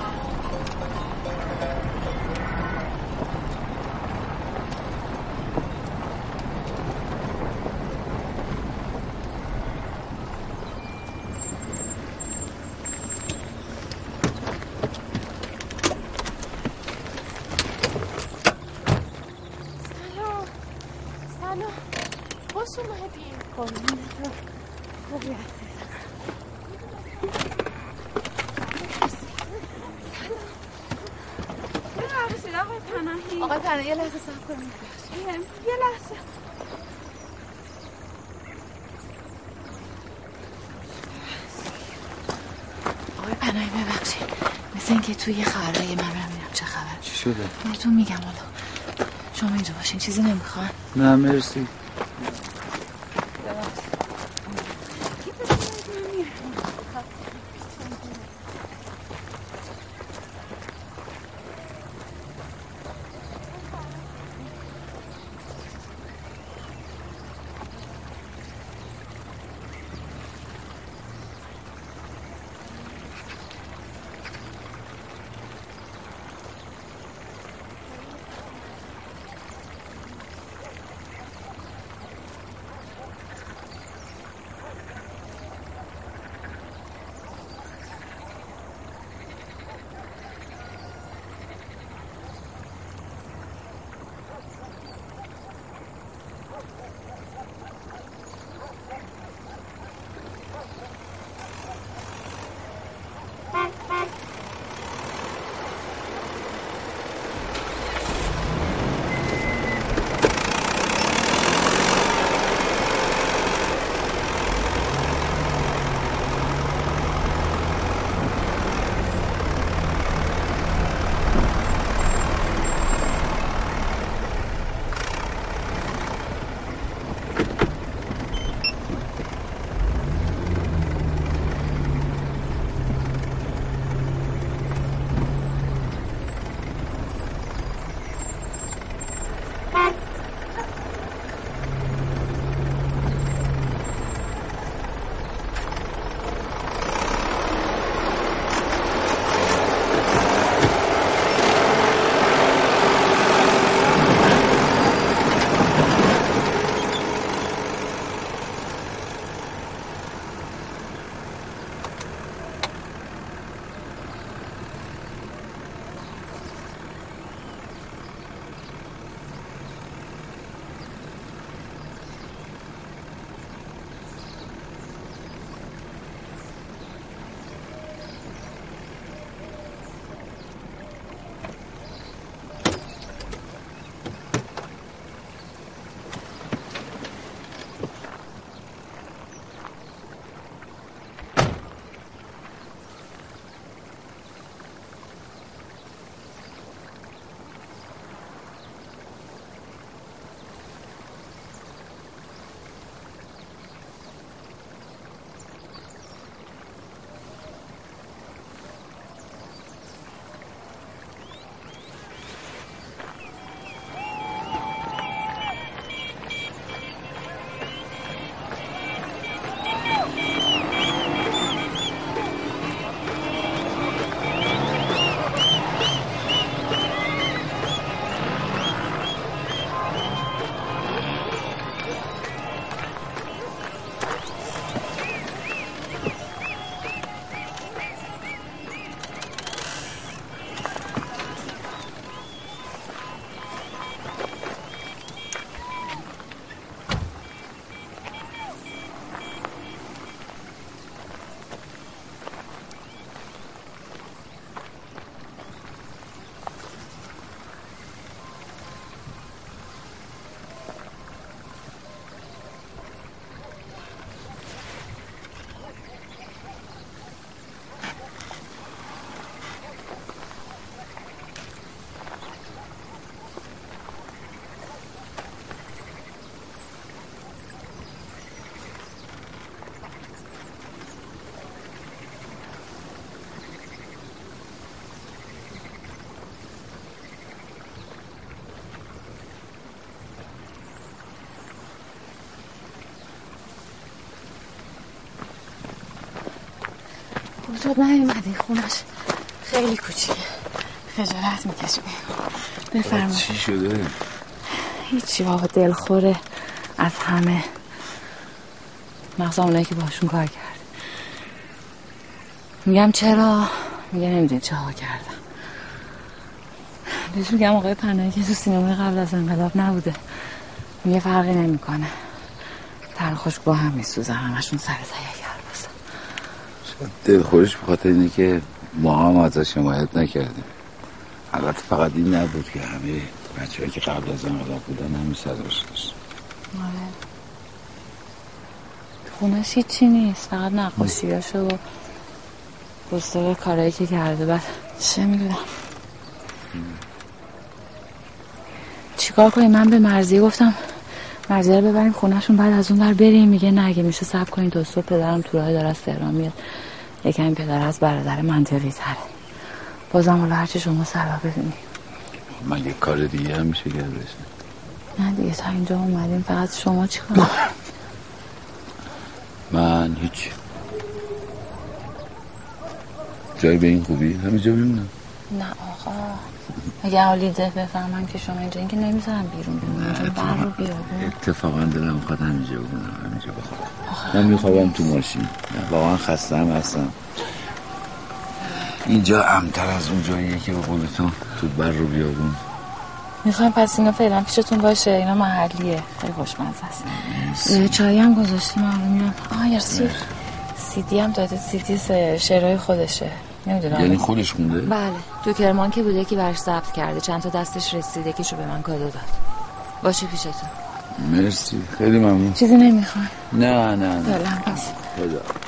نمی‌خوان نه مرسی. بزرگ نیومدی خونش خیلی کوچیکه. خجالت می‌کشه. بفرمایید. چی شده؟ هیچی بابا دلخوره از همه. مغزا اونایی که باشون کار کرد. میگم چرا؟ میگه نمی‌دونی چه ها کردم. بهش میگم آقای پناهی که تو سینمای قبل از انقلاب نبوده. میگه فرقی نمی‌کنه. تر خوش با هم میسوزه همشون سر دلخورش به خاطر اینه که ما هم ازش حمایت نکردیم. البته فقط این نبود که همه بچه که قبل از انقلاب بودن همین صداش داشت آره. خونش هیچی نیست فقط نقاشیاشو و گستاق کارایی که کرده. بعد چه می‌دونم. چیکار کنیم؟ من به مرزیه گفتم مرزیه رو ببریم خونهشون بعد از اون بر بریم. میگه نه اگه میشه سب کنیم تا صبح پدرم تو راه داره از تهران میاد. یکم پدر از برادر منطقی تره. بازم حالا هرچی شما سبب بدونی. من یه کار دیگه هم میشه کردش نه دیگه تا اینجا اومدیم. فقط شما چیکار من هیچ. جای به این خوبی؟ همینجا بمونم نه آقا. اگه حالیده بفهمم که شما اینجا اینکه نمی‌ذارم بیرون بمونم بر رو بیارم اتفاقا دلم می‌خواد همینجا بمونم همینجا بخوابم. من میخوابم تو ماشین. واقعا خستم هستم اینجا امتر از اون جاییه که به قولتون تو بر رو بیارون می‌خوایم پس اینا فعلا پیشتون باشه. اینا محلیه. خیلی خوشمزه است. چایی هم گذاشتیم الان میرم آه یار سی سیدی هم داده. سیدی شعرهای خودشه. نمی‌دونم. یعنی خودش خونده؟ بله. تو کرمان که بوده که برش ثبت کرده. چند تا دستش رسیده که شو به من کادو داد. باشه پیشتون. مرسی. خیلی ممنون. چیزی نمی‌خوام نه نه نه. پس خدا.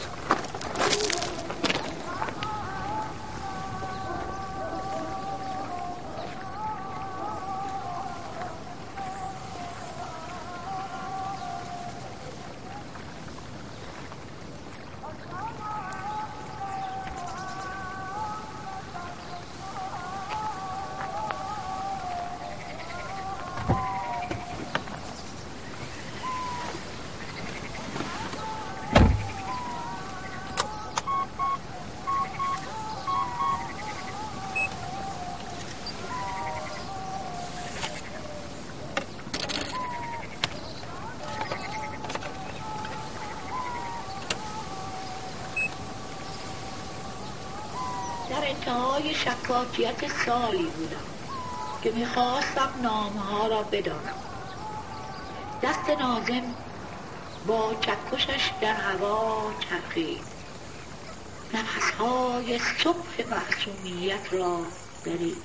شکاکیت سالی بودم که می‌خواستم نامها را بدانم. دست نازم با چکشش در هوا چرخید. نفسهای صبح معصومیت را درید.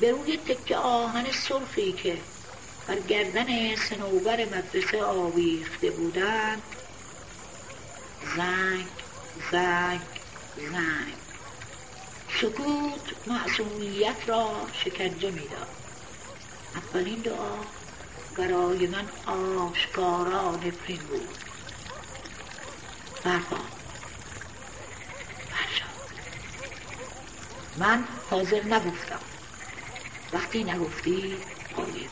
به روی تکه آهن سرخی که بر گردن سنوبر مدرسه آویخته بودند زنگ زنگ زنگ. سکوت معصومیت را شکنجه می‌داد. اولین دعا برای من آشکارا نفرین بود. برپا من حاضر نگفتم. وقتی نگفتی قایم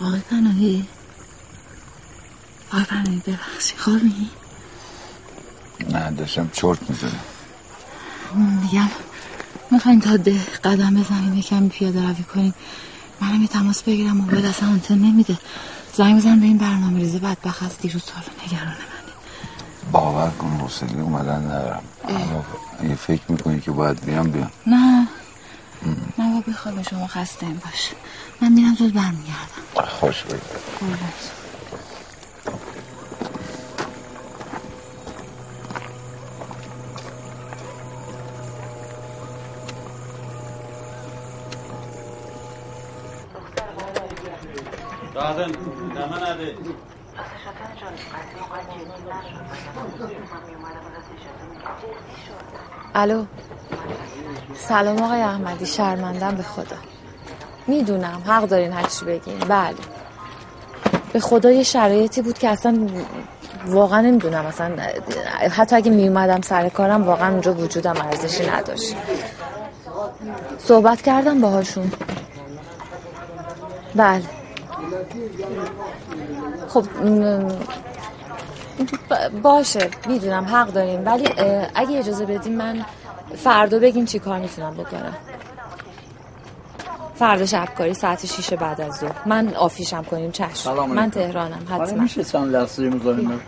آقای پناهی آقای پناهی ببخشی خوابی؟ نه داشتم چرت می‌زدم. میگم می‌خواین تا ده قدم بزنیم یکم پیاده روی کنیم منم یه تماس بگیرم موبایل اصلا آنتن نمیده. زنگ بزن به این برنامه ریزه بدبخت از دیروز تا حالا نگرانه باور کن حوصله اومدن ندارم. اگه فکر می‌کنی که باید بیام بیام. نه. نه بابا بخواب شما خسته این باش. من میرم زود برمیگردم. خوش بگذار الو. سلام آقای احمدی شرمندم به خدا. می‌دونم حق دارین هر چی بگین. بله. به خدا یه شرایطی بود که اصلا واقعا نمی‌دونم. اصلا حتی اگه میومدم سر کارم واقعا اونجا وجودم ارزشی نداشت. صحبت کردم باهاشون. بله. خب باشه می‌دونم حق داریم ولی اگه اجازه بدیم من فردا بگین چی کار می‌تونم بکنم. فردا شبکاری ساعت شیش بعد از ظهر. من آفیشم کنیم چشم. من. تهرانم حتما. میشه چند لحظه مزاحمت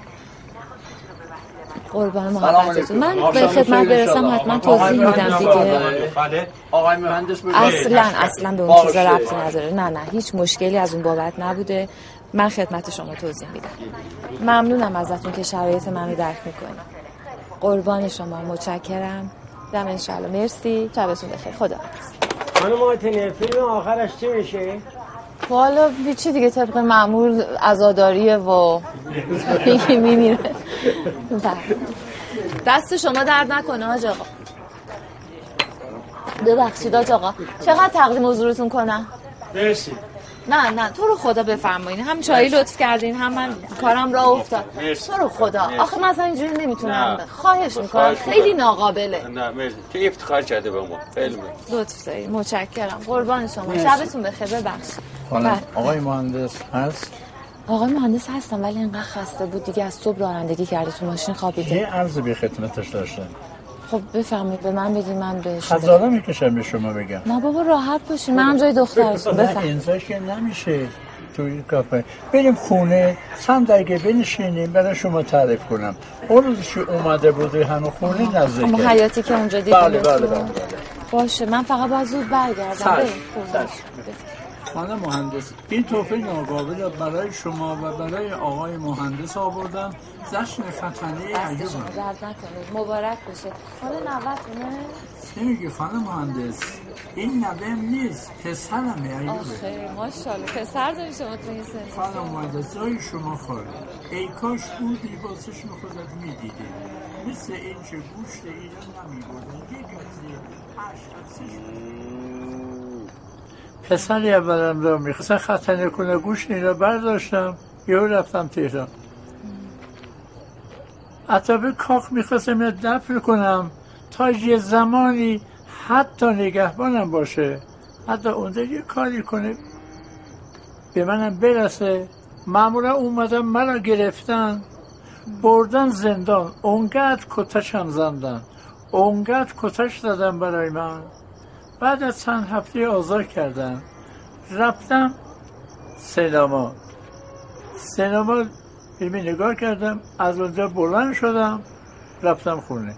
قربان محبتتون. من به خدمت برسم حتما توضیح میدم دیگه. بله آقای مهندس اصلا اصلا به اون چیزا ربطی نداره. نه نه هیچ مشکلی از اون بابت نبوده. من خدمت شما توضیح میدم. ممنونم ازتون که شرایط منو درک می‌کنی. قربان شما متشکرم. دم انشالله مرسی. شبتون بخیر. خدا خانم آتنه فیلم آخرش چی میشه؟ والا چی دیگه طبق معمول ازاداریه و *laughs* یکی میمیره دست شما درد نکنه حاج آقا. ببخشید حاج آقا. چقدر تقدیم حضورتون کنم؟ مرسی. نه نه تو رو خدا بفرمایین. هم چایی لطف کردین هم من کارم را افتاد. مرسی. تو رو خدا. مرسی. آخه مثلا اینجوری نمی‌تونم نه. خواهش می‌کنم. خواهش خیلی. ناقابله. نه مرسی. که افتخار کرده به ما. خیلی مرسی. لطف دارید متشکرم. قربان شما. مرسی. شبتون بخیر. ببخشید. خانم بله. آقای مهندس هست؟ آقای مهندس هستم ولی اینقدر خسته بود. دیگه از صبح رانندگی کرده تو ماشین یه خوابیده عرض به خدمتش داشتم. خب بفرمایید به من بگید من بهش خزانه می‌کشم به شما بگم. نه بابا راحت باشین من جای دخترتون بفرمایید. که نمیشه توی کافه. بریم خونه چند دقیقه بنشینیم برای شما تعریف کنم. اون روز که اومده بودی همه خونه اون نزدیکه. حیاتی که اونجا دیدیم. بله بله بله باشه من فقط باید زود برگردم. خانم مهندس این تحفه ناقابل را برای شما و برای آقای مهندس آوردم. جشن درد نکنید مبارک بشه. حالا نوتونه؟ نمیگی خانم مهندس؟ این نویم نیست. پسرمه ایوبه آخه ماشاءالله. پسر داری شما تو این سن. خانم مهندس جای شما خالی. ای کاش بودی با چشم خودت می‌دیدی. مثل این که گوشت ایران نمیبردن. یک قطره عشق از پسری اولم را می‌خواستن ختنه کنه گوشت این را برداشتم یهو رفتم تهران. عطابه کاخ می‌خواستم اینو دفن کنم تا یه زمانی حتی نگهبانم باشه. حتی اونجا یه کاری کنه. به منم برسه. معمولا اومدن مرا گرفتن. بردن زندان. اونقدر کتشم زندن. اونقدر کتش دادن برای من. بعد از چند هفته آزار کردن رفتم سینما. سینما فیلم نگاه کردم از اونجا بلند شدم رفتم خونه.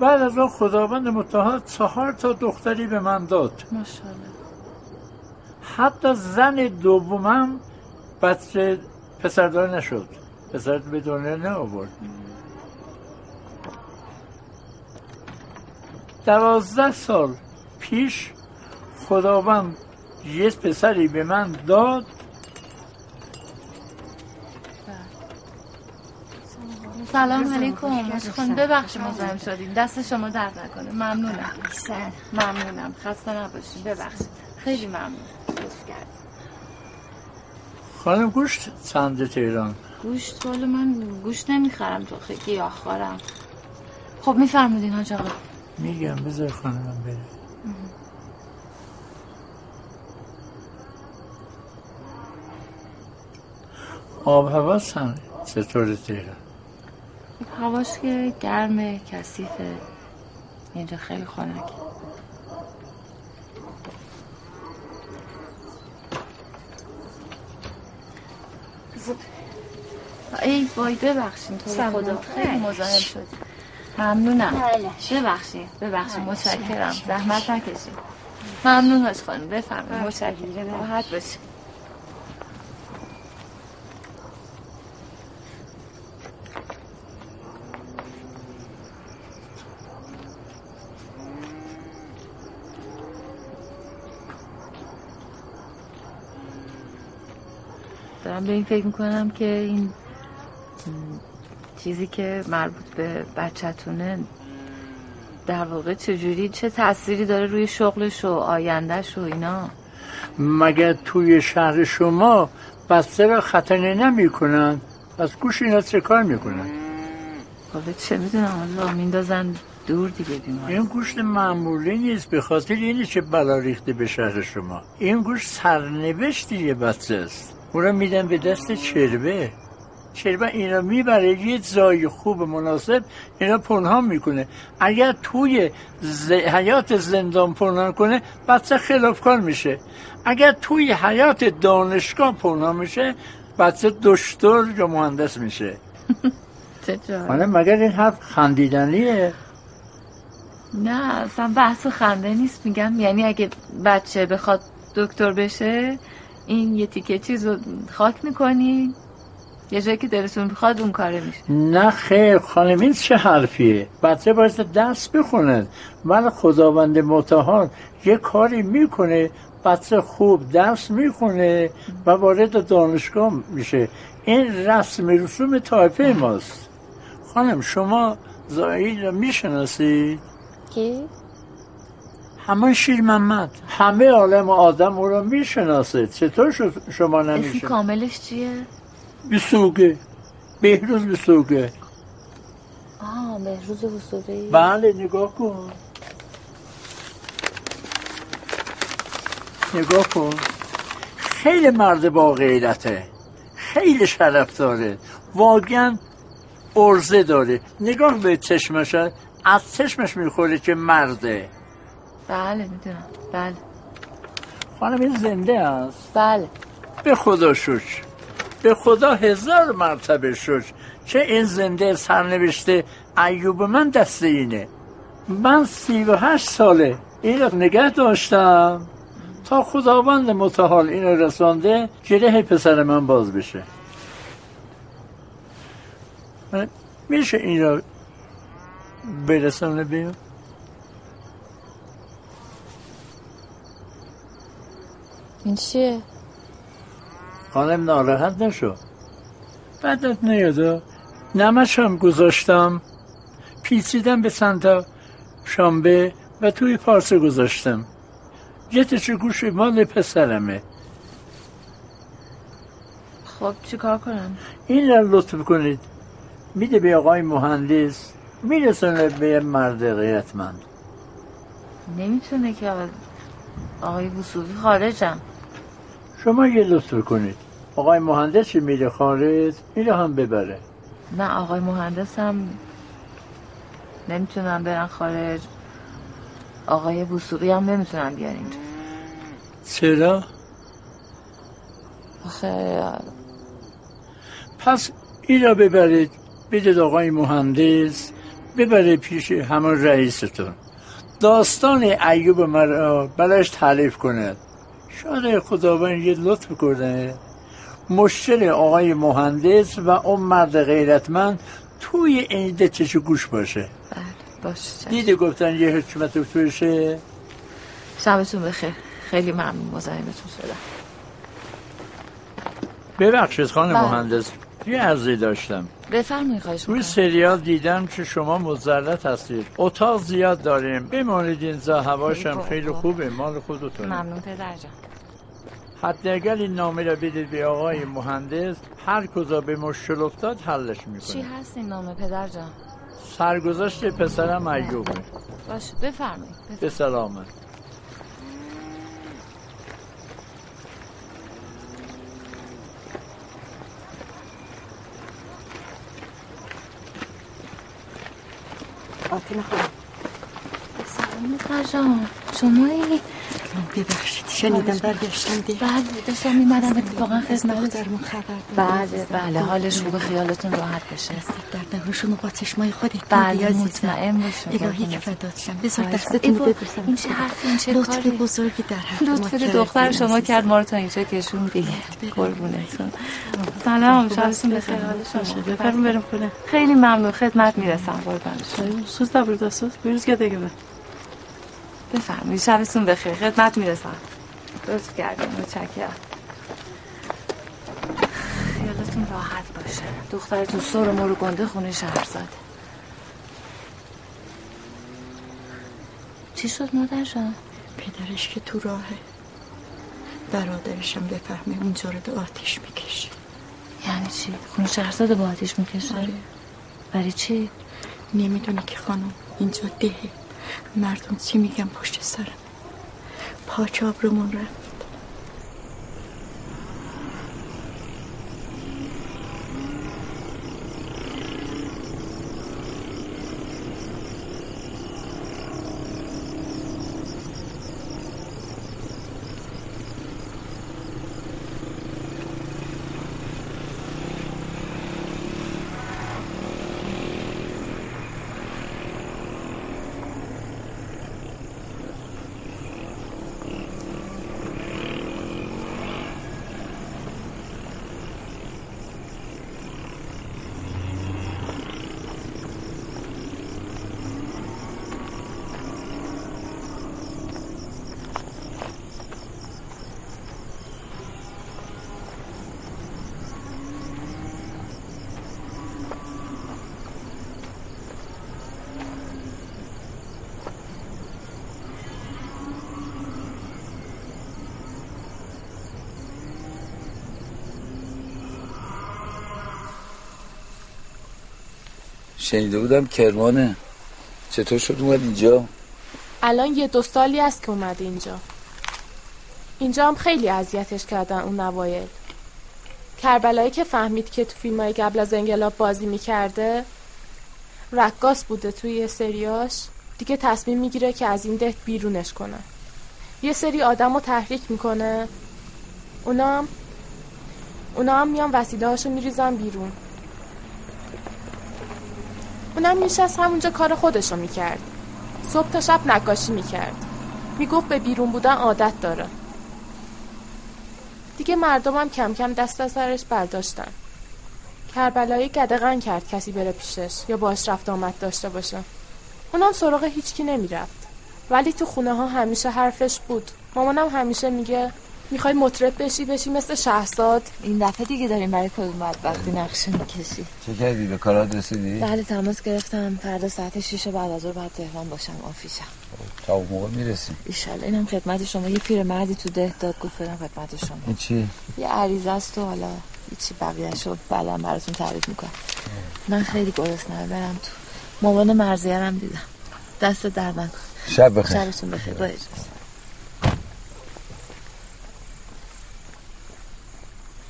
بعد از اون خداوند متحد چهار تا دختری به من داد. ماشاءالله. حتی زن دومم بچه پسردار نشد. پسر به دنیا نه آورد دوازده سال پیش خداوند یه پسری به من داد. سلام علیکم. مشکون ببخشید مزاحم شدیم. دست شما درد نکنه. ممنونم. ممنونم. خسته نباشید. ببخشید. خیلی ممنون. لطف کردید. خانم گوشت چند تهران؟ گوشت والا من گوشت نمی‌خرم تو خیلی گیاهخوارم خب میفرمودین حاج آقا میگم بذار خانمم بره. آب هوا چند چطور تهران؟ هواش که گرمه کثیفه. اینجا خیلی خنک ای وای ببخشید تو. خدا. خیلی مزاحم شد ممنونم. بله. ببخشید ببخشید متشکرم. زحمت نکشید. ممنون هاش خانم. بفرمایید. متشکرم. راحت باشید. دارم به این فکر می‌کنم که این چیزی که مربوط به بچهتونه در واقع چجوری چه تأثیری داره روی شغلش و آیندهش و اینا؟ مگر توی شهر شما بسته را ختنه نمی کنن پس گوش اینا چه کار می‌کنن؟ حالا چه می‌دونم الله میندازن دور دیگه بیمار. این گوشت معمولی نیست به خاطر اینه که بلا ریخته به شهر شما. این گوشت سرنوشتی یه بچه است. اون رو میدن به دست چربه. چربه اینا می‌بره یه جای خوب مناسب اینا پنهان می‌کنه. اگر توی ز... حیات زندان پنهان کنه بچه خلافکار میشه. اگر توی حیات دانشگاه پنهان میشه بچه دکتر یا مهندس میشه. *laughs* حالا مگر این حرف خندیدنیه؟ نه اصلا بحث خنده نیست میگم یعنی اگه بچه بخواد دکتر بشه این یه تیکه چیز رو خاک می‌کنی. یه جایی که دلتون بخواد اون کاره میشه. نه خیر خانم این چه حرفیه؟ بچه باید درس بخونه ولی خداوند متعال یه کاری می‌کنه بچه خوب درس می‌خونه و وارد دانشگاه میشه. این رسم رسوم طایفه ماست. خانم شما زایی رو می‌شناسید کی؟ همه شیر محمد همه عالم آدم او رو می‌شناسه. چطور شما اسم نمیشه کاملش چیه؟ بسوگه بهروز بسوگه آه بهروز وسوقی بله نگاه کن نگاه کن خیلی مرد با غیرته خیلی شرف داره واقعا ارزه داره نگاه به چشمش از چشمش می‌خوره که مرده بله می‌دونم بله خانم این زنده است بله به خدا شکر به خدا هزار مرتبه شکر. که این زنده سرنوشته ایوب من دست اینه. من سی و هشت ساله. این رو نگه داشتم. تا خداوند متعال این رسانده گره پسر من باز بشه. میشه این رو برسانه بیم این چیه؟ خانم ناراحت نشو. بعدت نیادا نمش هم گذاشتم. پیچیدم به سنتا شنبه و توی پارسه گذاشتم. جتش گوش مال پسرمه. خب چیکار کنم؟ این رو لطف کنید. میده به آقای مهندس میرسونه به مرد غیرتمند. نمی‌تونه که آقای- وسوقی خارجم. شما یه لطف کنید. آقای مهندس که میره خارج این رو هم ببره. نه آقای مهندس هم نمی‌تونم برن خارج. آقای وسوقی هم نمی‌تونن بیان اینجا. چرا؟ آخه پس این را ببرید. بدید آقای مهندس ببرید پیش همون رئیستون. داستان ایوب مرا براش تعریف کند شاید خداوند یه لطف کنه. مشکل آقای مهندس و اون مرد غیرتمند توی این دچش گوش باشه. باشه. دیده گفتن یه حکمت توشه؟ شبتون بخیر. خیلی ممنون مزاحمتون شدم. ببخشید خانم بله. مهندس یه عرضی داشتم. بفرمایید خواهش می‌کنم. سریال دیدم که شما مزرت هستید. اتاق زیاد داریم. بمانید اینجا هواش هم خیلی خوبه. مال خودتون ممنون پدر جان. حتی اگر این نامه را بدید به آقای مهندس. هر کجا به مشکل افتاد حلش چی می‌کنه هست این نامه پدر جان؟ سرگذشت پسرم ایوبه. باشه بفرمایید به سلامت. آتینا خانم. سلام پدر جان. شمایی ببخشید شنیدم برگشتم دی بله داشتم میمدم اتفاقا خدمت دخترمون خبر. بله بله حالش خوبه خیالتون راحت بشه در نگوشون با چشمای خودت بله. مطمئن باشین الهی که فدات شم بذار دستتون ببوسم این چه حرفی این چه لطف بزرگی در حق لطف دختر شما. کرد ما رو تا اینجا کشون دیگه قربونتون. سلام شبتون بخیر حال شما. بفرم بریم خونه. خیلی ممنون خدمت می‌رسم. قربان شما. burada sus. Buyuruz gedege be. بفرمایید شبتون بخیر. خدمت می‌رسم. لطف کردیم متشکرم. خیالتون راحت باشه. دخترتون سر ما رو گنده خونه شهرزاده چی شد مادر جان؟ پدرش که تو راهه. برادرشم بفهمه اونجا رو به آتیش می‌کشه. یعنی چی؟ خونه شهرزاده با آتیش می‌کشه؟ برای چی؟ نمی‌دونه که خانم اینجا دهه. مردم چی میگن پشت سرم؟ پاچ آبرومون رفت. شنیده بودم کرمانه. چطور شد اومد اینجا؟ الان یه دو سالی است که اومده اینجا. اینجا هم خیلی اذیتش کردن اون نوایل کربلایی که فهمید که تو فیلم های قبل از انقلاب بازی می‌کرده رقاص بوده توی یه سریاش. دیگه تصمیم می‌گیره که از این ده بیرونش کنه. یه سری آدم رو تحریک می‌کنه. اونا هم اونا هم میان وسیله هاشو میریزن بیرون. اونم میشست همونجا کار خودشو می‌کرد. صبح تا شب نقاشی می‌کرد. می‌گفت به بیرون بودن عادت داره. دیگه مردمم کم کم دست از سرش برداشتن. کربلایی گدغن کرد کسی بره پیشش یا باش رفت آمد داشته باشه. اونم سراغ هیچکی نمی‌رفت. ولی تو خونه ها همیشه حرفش بود. مامانم همیشه میگه می‌خوای مطرب بشی بشی مثل شهزاد این دفعه دیگه داریم برای کدوم بدبختی نقشه می‌کشی. چه کردی؟ به کارات رسیدی؟ بله تماس گرفتم. فردا ساعت 6 بعد از ظهر باید تهران باشم آفیشم. تا اون موقع می‌رسیم. ایشالله اینم خدمت شما. یه پیرمردی تو ده داد گفت برم خدمت شما. این چی؟ یه عریضه است و حالا هیچی بقیه شد بعدم براتون تعریف می‌کنم. من خیلی گرسنه برم تو. مامان مرزیرم دیدم. دست درد نکن شب بخیر. شبتون بخیر با اجازه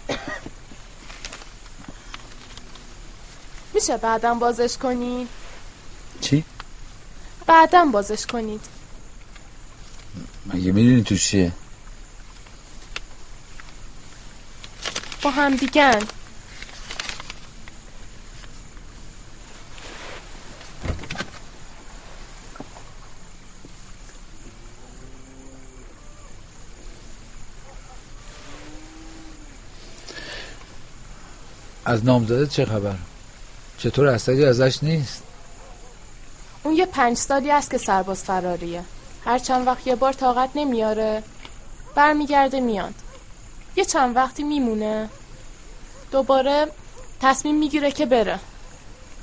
*coughs* میشه بعدم بازش کنید چی؟ بعدم بازش کنید مگه می‌دونی تو چیه؟ با هم دیگن از نامزده چه خبر؟ چطور اثری ازش نیست؟ اون یه پنج سالی است که سرباز فراریه. هر چند وقت یه بار طاقت نمیاره برمیگرده میاد. یه چند وقتی میمونه دوباره تصمیم می‌گیره که بره.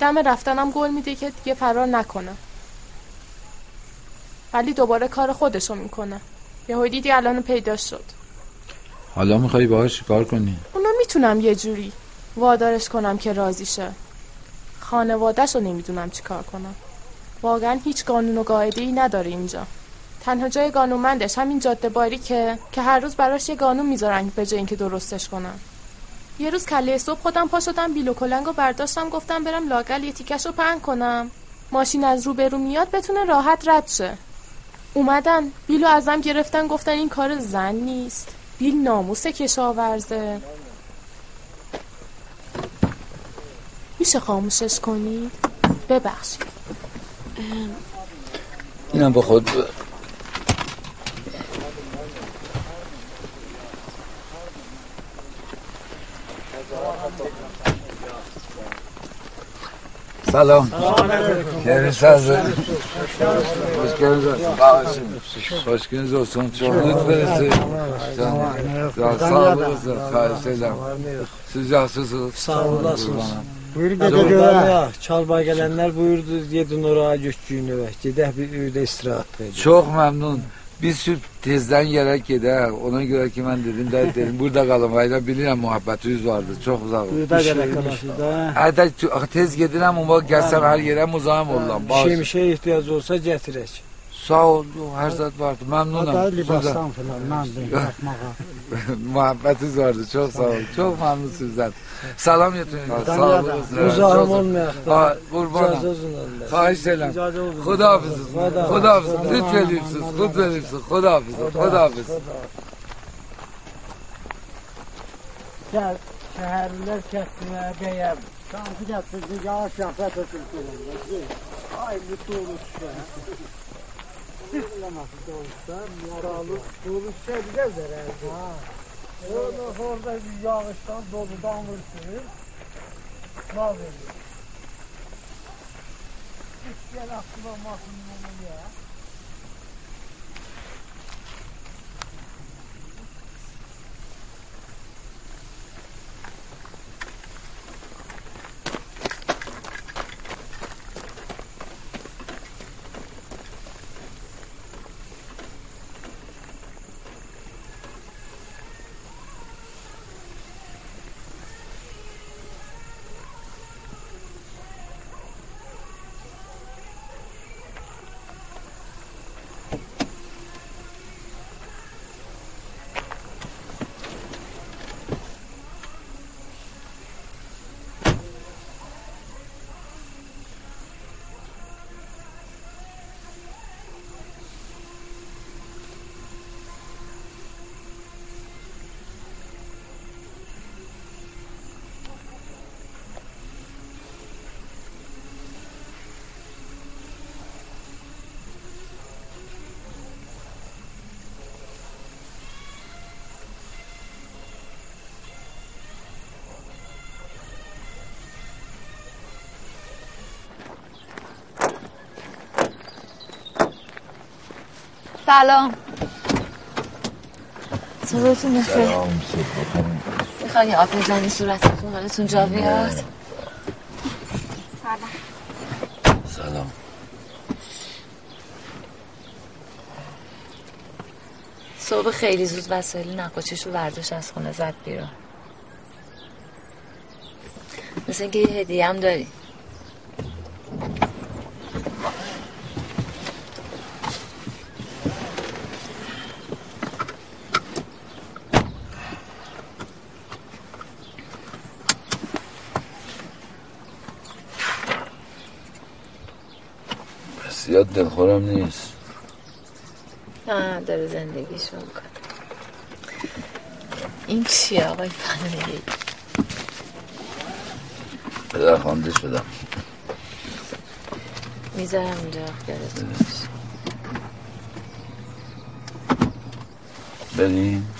دم رفتنم گل میده که دیگه فرار نکنه. ولی دوباره کار خودشو می‌کنه. یه دیدی الان پیدا شد. حالا می‌خوای باهاش کار کنی؟ اونو می‌تونم یه جوری وادارش کنم که راضی شه. خانوادهش رو نمی‌دونم چی کار کنم. واقعا هیچ قانون و قاعده ای نداره اینجا. تنها جای قانونمندش همین جاده باری که هر روز براش یه قانون می‌ذارن به جای اینکه درستش کنن. یه روز کله صبح خودم پا شدم بیلو کلنگ و برداشتم گفتم برم لاگل یه تیکش رو پهن کنم. ماشین از رو برو میاد بتونه راحت رد شه. اومدن بیلو ازم گرفتن گفتن این کار زن نیست. بیل ناموس کشاورزه. میشه خاموشش کنید ببخشید اینم با خود بر. سلام خوشگل دوستان چون برسه sağ olasın selam sıcaksınız Sağ olasınız. Buyur gedə görə. Çalbay gələnlər buyurdu, gedin oraya göçgüyünə, gedək bir üydə istirahat edək. Çox məmnun. Biz sırf tezdən gələk gedək. Ona görə ki, mən dedim, də, dedim burada qalım. Ayda bilirəm muhabbətiniz vardı. Çox uzaq. Burada gələk qalaşıda. Hədə tez gedirəm, amma gəlsəm hə. hər yerə uzağım hə, olam. Bir şey, bir şey ehtiyac olsa gətirək. Sağ ol, hər zət vardı. Məmnunam. Hətta libasdan filan, mən də baxmağa. *laughs* Muhabbətiniz vardı. Çox sağ ol. Çox məmnun sizdən. Salam yetirin. Sağlığınız. Uzağım olmayakta. Kurbanım. Fahiş eylem. Kuda hafızız. Kuda hafızız. Lütfeliyipsiz. Kudveliyipsiz. Kuda hafızız. Kuda hafızız. Gel şehirler kesmeye değer. Sanki de sizi yavaş yavaş ötürtürüm. Ay mutlu olursun. Nasıl da olsa, moralı, kuruluş şey biledir herhalde. Ondan sonra da bir yağıştan, doludan vursun. Naz ediyor. Hiç gel aklıma mahkum سلام. صبحتون بخیر سلام می‌خوای آب بزنی صورتتون حالتون جا بیاد. سلام. سلام. صبح خیلی زود وسایل نقاشیش رو برداشت از خونه زد بیرون. مثل اینکه یه هدیه هم داری پس زیاد دلخورم نیست. نه داره زندگیشو می‌کنه. این چیه آقای پناهی پدر خواندش بدم می‌ذارم اینجا یادتون بریم.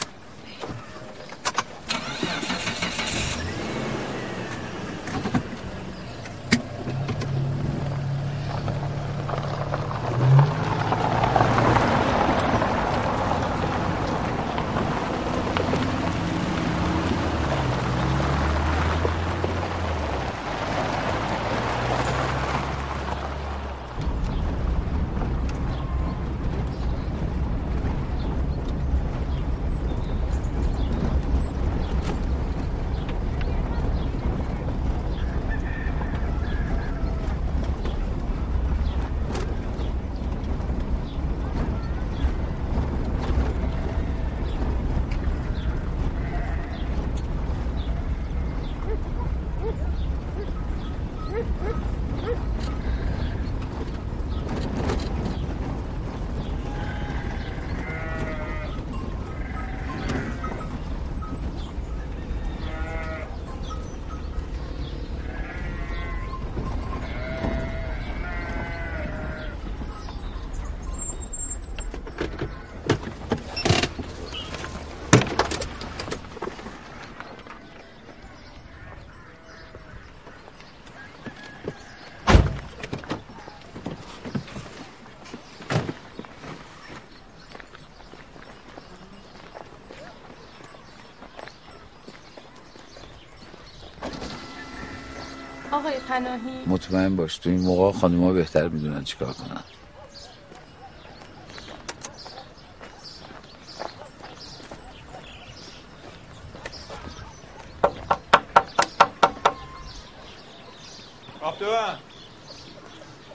آقای پناهی؟ مطمئن باش تو این موقع خانوما بهتر می‌دونن چیکار کنن.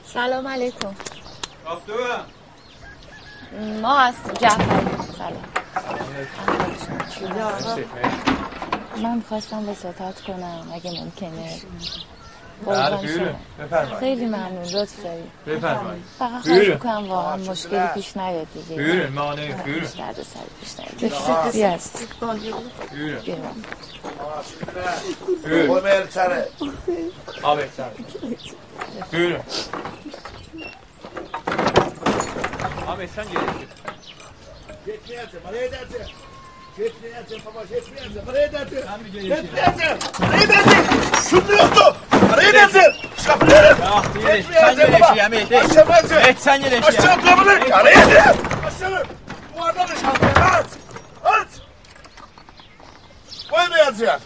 سلام علیکم. ما هستیم جعفری سلام. من می‌خواستم وساطت کنم اگه ممکنه. بله، شما. بفرمایید. خیلی ممنون لطف داری بفرمایید. فقط بله. خواهش می‌کنم واقعا مشکلی پیش نیاد دیگه بله، مانع، بله. پیش درد سر پیش نیاد بیا است. Yürü. بیا. Yürü. Koy el içeri. Abi sen. Yürü. Abi sen gel. Gitmeyeceksin, nereye edersin? Gitmeyeceksin baba, gitmeyeceksin, nereye edersin? Sen bir gelin. Gitmeyeceksin, nereye edersin? Şunu yoktu, Kapıyı indir. Şu kapıyı indir. Ah, sen gel eşi yemeği. Aşağı bırak. Et sen gel eşi yemeği. Aşağı kapını. Karayı indir. Aşağı. Duvardan aşağı. Aç. Aç. Koy beyazı ya.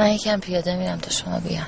من یکم پیاده میرم تا شما بیان.